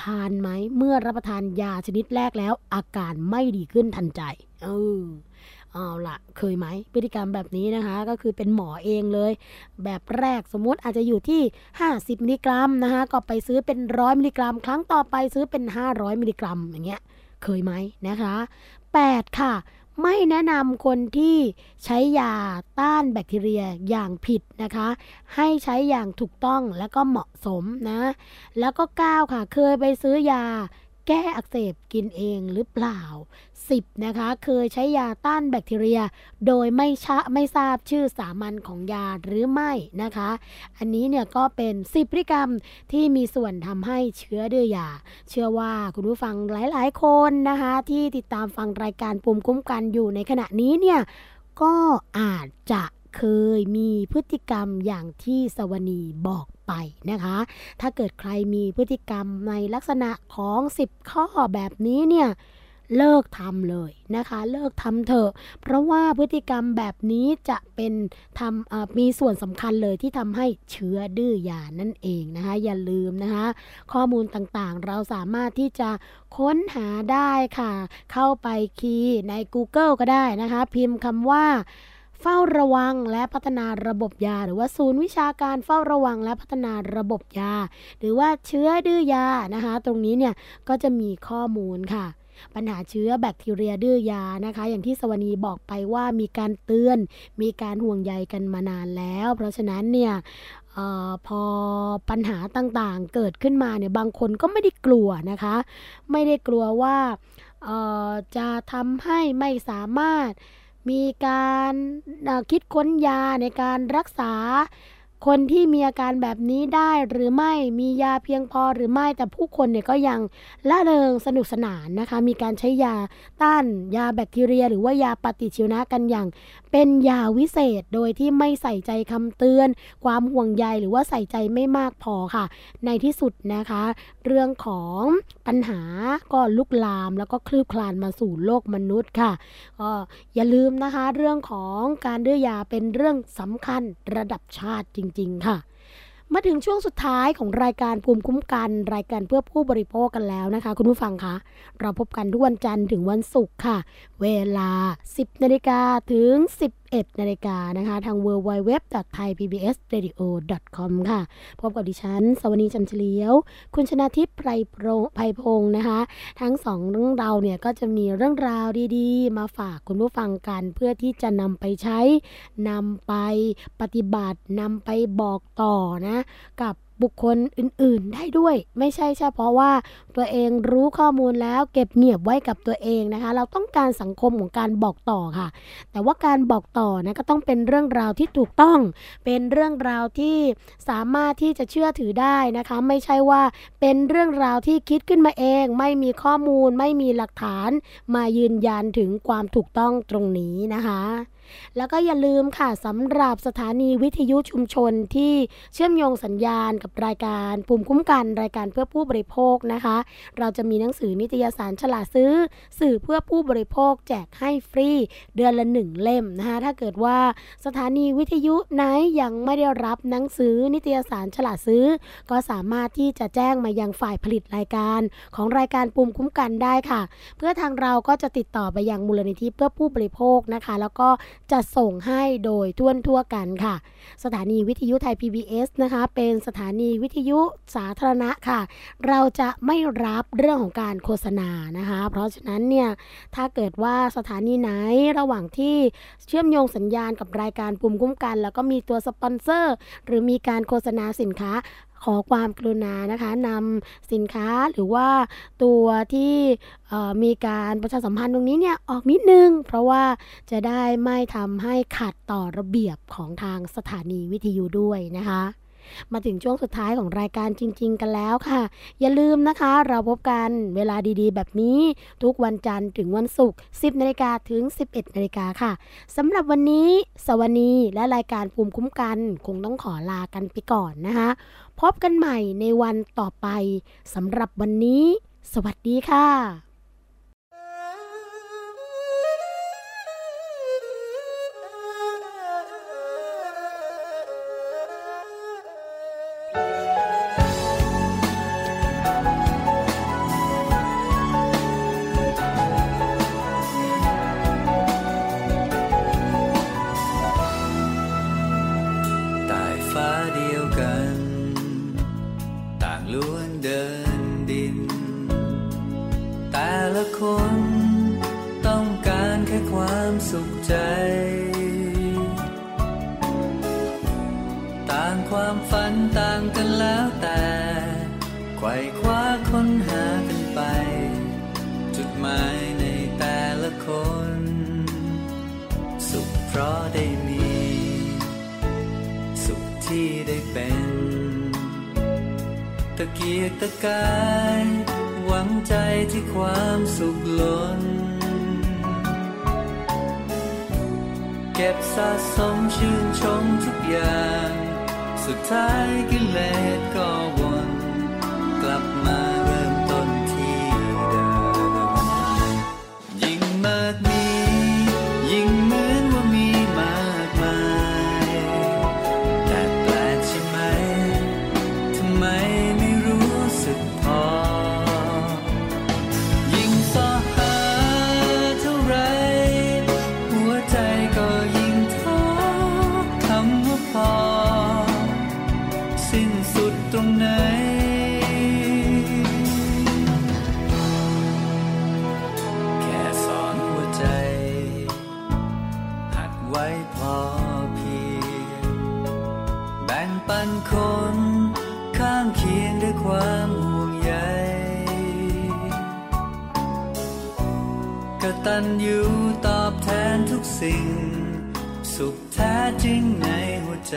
ทานไหมเมื่อรับประทานยาชนิดแรกแล้ว อาการไม่ดีขึ้นทันใจเออ เอาละเคยไหมพฤติกรรมแบบนี้นะคะ ก็คือเป็นหมอเองเลย แบบแรกสมมุติอาจจะอยู่ที่ 50 มิลลิกรัมนะคะ ก็ไปซื้อเป็นร้อยมิลลิกรัม ครั้งต่อไปซื้อเป็น 500 มิลลิกรัมอย่างเงี้ยเคยไหมนะคะ 8 ค่ะไม่แนะนำคนที่ใช้ยาต้านแบคทีเรียอย่างผิดนะคะ ให้ใช้อย่างถูกต้องและก็เหมาะสมนะ แล้วก็ 9 ค่ะ เคยไปซื้อยาแก้อักเสบกินเองหรือเปล่า 10. นะคะ เคยใช้ยาต้านแบคทีเรีย โดยไม่ชะไม่ทราบชื่อสามัญของยาหรือไม่นะคะ อันนี้เนี่ยก็เป็น 10 พฤติกรรมที่มีส่วนทำให้เชื้อดื้อยา เชื่อว่าคุณผู้ฟังหลายๆ คนนะคะ ที่ติดตามฟังรายการปุ่มคุ้มกันอยู่ในขณะนี้เนี่ยก็อาจจะเคยมีพฤติกรรมอย่างที่สวนีบอกไปนะคะ ถ้าเกิดใครมีพฤติกรรมในลักษณะของ 10 ข้อแบบนี้เนี่ย เลิกทำเลยนะคะ เลิกทำเถอะ เพราะว่าพฤติกรรมแบบนี้จะเป็นทำมีส่วนสำคัญเลยที่ทำให้เชื้อดื้อยานั่นเองนะคะ อย่าลืมนะคะ ข้อมูลต่างๆ เราสามารถที่จะค้นหาได้ค่ะ เข้าไปคีย์ใน Google ก็ได้นะคะ พิมพ์คำว่าเฝ้าระวังและพัฒนาระบบยา หรือว่าศูนย์วิชาการเฝ้าระวังและพัฒนาระบบยา หรือว่าเชื้อดื้อยานะคะ ตรงนี้เนี่ยก็จะมีข้อมูลค่ะ ปัญหาเชื้อแบคทีเรียดื้อยานะคะ อย่างที่สวนีบอกไปว่ามีการเตือน มีการห่วงใยกันมานานแล้ว เพราะฉะนั้นเนี่ยออพอปัญหาต่างๆเกิดขึ้นมาเนี่ยบางคนก็ไม่ได้กลัวนะคะ ไม่ได้กลัวว่าจะทำให้ไม่สามารถมีการคิดค้นยาในการรักษา คนที่มีอาการแบบนี้ได้หรือไม่มียาเพียงพอหรือไม่แต่ผู้คนเนี่ยก็ยังละเริงสนุกสนานนะคะ มีการใช้ยาต้านยาแบคทีเรีย หรือว่ายาปฏิชีวนะกันอย่าง เป็นยาวิเศษโดยที่ไม่ใส่ใจคำเตือน ความห่วงใยหรือว่าใส่ใจไม่มากพอค่ะ ในที่สุดนะคะ เรื่องของปัญหาก็ลุกลามแล้วก็คลืบคลานมาสู่โลกมนุษย์ค่ะก็อย่าลืมนะคะ เรื่องของการดื้อยาเป็นเรื่องสำคัญระดับชาติจริงริง ๆ ค่ะ มาถึงช่วงสุดท้ายของรายการภูมิคุ้มกัน รายการเพื่อผู้บริโภคกันแล้วนะคะ คุณผู้ฟังคะเราพบกันทุกวันจันทร์ถึงวันศุกร์ค่ะ เวลา 10นาฬิกาถึง11 นาฬิกานะคะ ทาง w w w t h a i p b s r a d i o com ค่ะ พบกับดิฉัน สวนีจำเฉลียว คุณชนะทิพย์ไพรไพพงศ์นะคะ ทั้งสองเรื่องเราเนี่ยก็จะมีเรื่องราวดีๆ มาฝากคุณผู้ฟังกัน เพื่อที่จะนำไปใช้นำไปปฏิบัตินำไปบอกต่อนะ กับ บุคคลอื่นๆ ได้ด้วย ไม่ใช่เฉพาะว่าตัวเองรู้ข้อมูลแล้วเก็บเงียบไว้กับตัวเองนะคะ เราต้องการสังคมของการบอกต่อค่ะ แต่ว่าการบอกต่อนะก็ต้องเป็นเรื่องราวที่ถูกต้อง เป็นเรื่องราวที่สามารถที่จะเชื่อถือได้นะคะ ไม่ใช่ว่าเป็นเรื่องราวที่คิดขึ้นมาเอง ไม่มีข้อมูล ไม่มีหลักฐาน มายืนยันถึงความถูกต้องตรงนี้นะคะ แล้วก็อย่าลืมค่ะสำหรับสถานีวิทยุชุมชนที่เชื่อมโยงสัญญาณกับรายการภูมิคุ้มกันรายการเพื่อผู้บริโภคนะคะ เราจะมีหนังสือนิตยสารฉลาดซื้อ สื่อเพื่อผู้บริโภค แจกให้ฟรีเดือนละหนึ่งเล่มนะคะถ้าเกิดว่าสถานีวิทยุไหนยังไม่ได้รับหนังสือนิตยสารฉลาดซื้อ ก็สามารถที่จะแจ้งมายังฝ่ายผลิตรายการ ของรายการภูมิคุ้มกันได้ค่ะ เพื่อทางเราก็จะติดต่อไปยังมูลนิธิเพื่อผู้บริโภคนะคะ แล้วก็ จะส่งให้โดยทั่วทั่วกันค่ะ สถานีวิทยุไทย PBS นะคะ เป็นสถานีวิทยุสาธารณะค่ะ เราจะไม่รับเรื่องของการโฆษณานะคะ เพราะฉะนั้นเนี่ย ถ้าเกิดว่าสถานีไหนระหว่างที่เชื่อมโยงสัญญาณกับรายการปุ่มคุ้มกัน แล้วก็มีตัวสปอนเซอร์ หรือมีการโฆษณาสินค้า ขอความกรุณานะคะนำสินค้าหรือว่าตัวที่มีการประชาสัมพันธ์ตรงนี้เนี่ยออกนิดนึง เพราะว่าจะได้ไม่ทำให้ขัดต่อระเบียบของทางสถานีวิทยุด้วยนะคะมาถึงช่วงสุดท้ายของรายการจริง ๆ กันแล้วค่ะ อย่าลืมนะคะ เราพบกันเวลาดีๆ แบบนี้ ทุกวันจันทร์ถึงวันศุกร์ 10นาฬิกาถึง 11นาฬิกาค่ะสำหรับวันนี้ สวัสดีและรายการภูมิคุ้มกัน คงต้องขอลากันไปก่อนนะคะ พบกันใหม่ในวันต่อไปสำหรับวันนี้ สวัสดีค่ะ ป็น ตะเกียกตะกาย หวังใจที่ความสุขล้น เก็บสะสมชื่นชมทุกอย่าง สุดท้ายกิเลสก็วนกลับมา นอยู่ตอบแทนทุกสิ่ง สุขแท้จริงในหัวใจ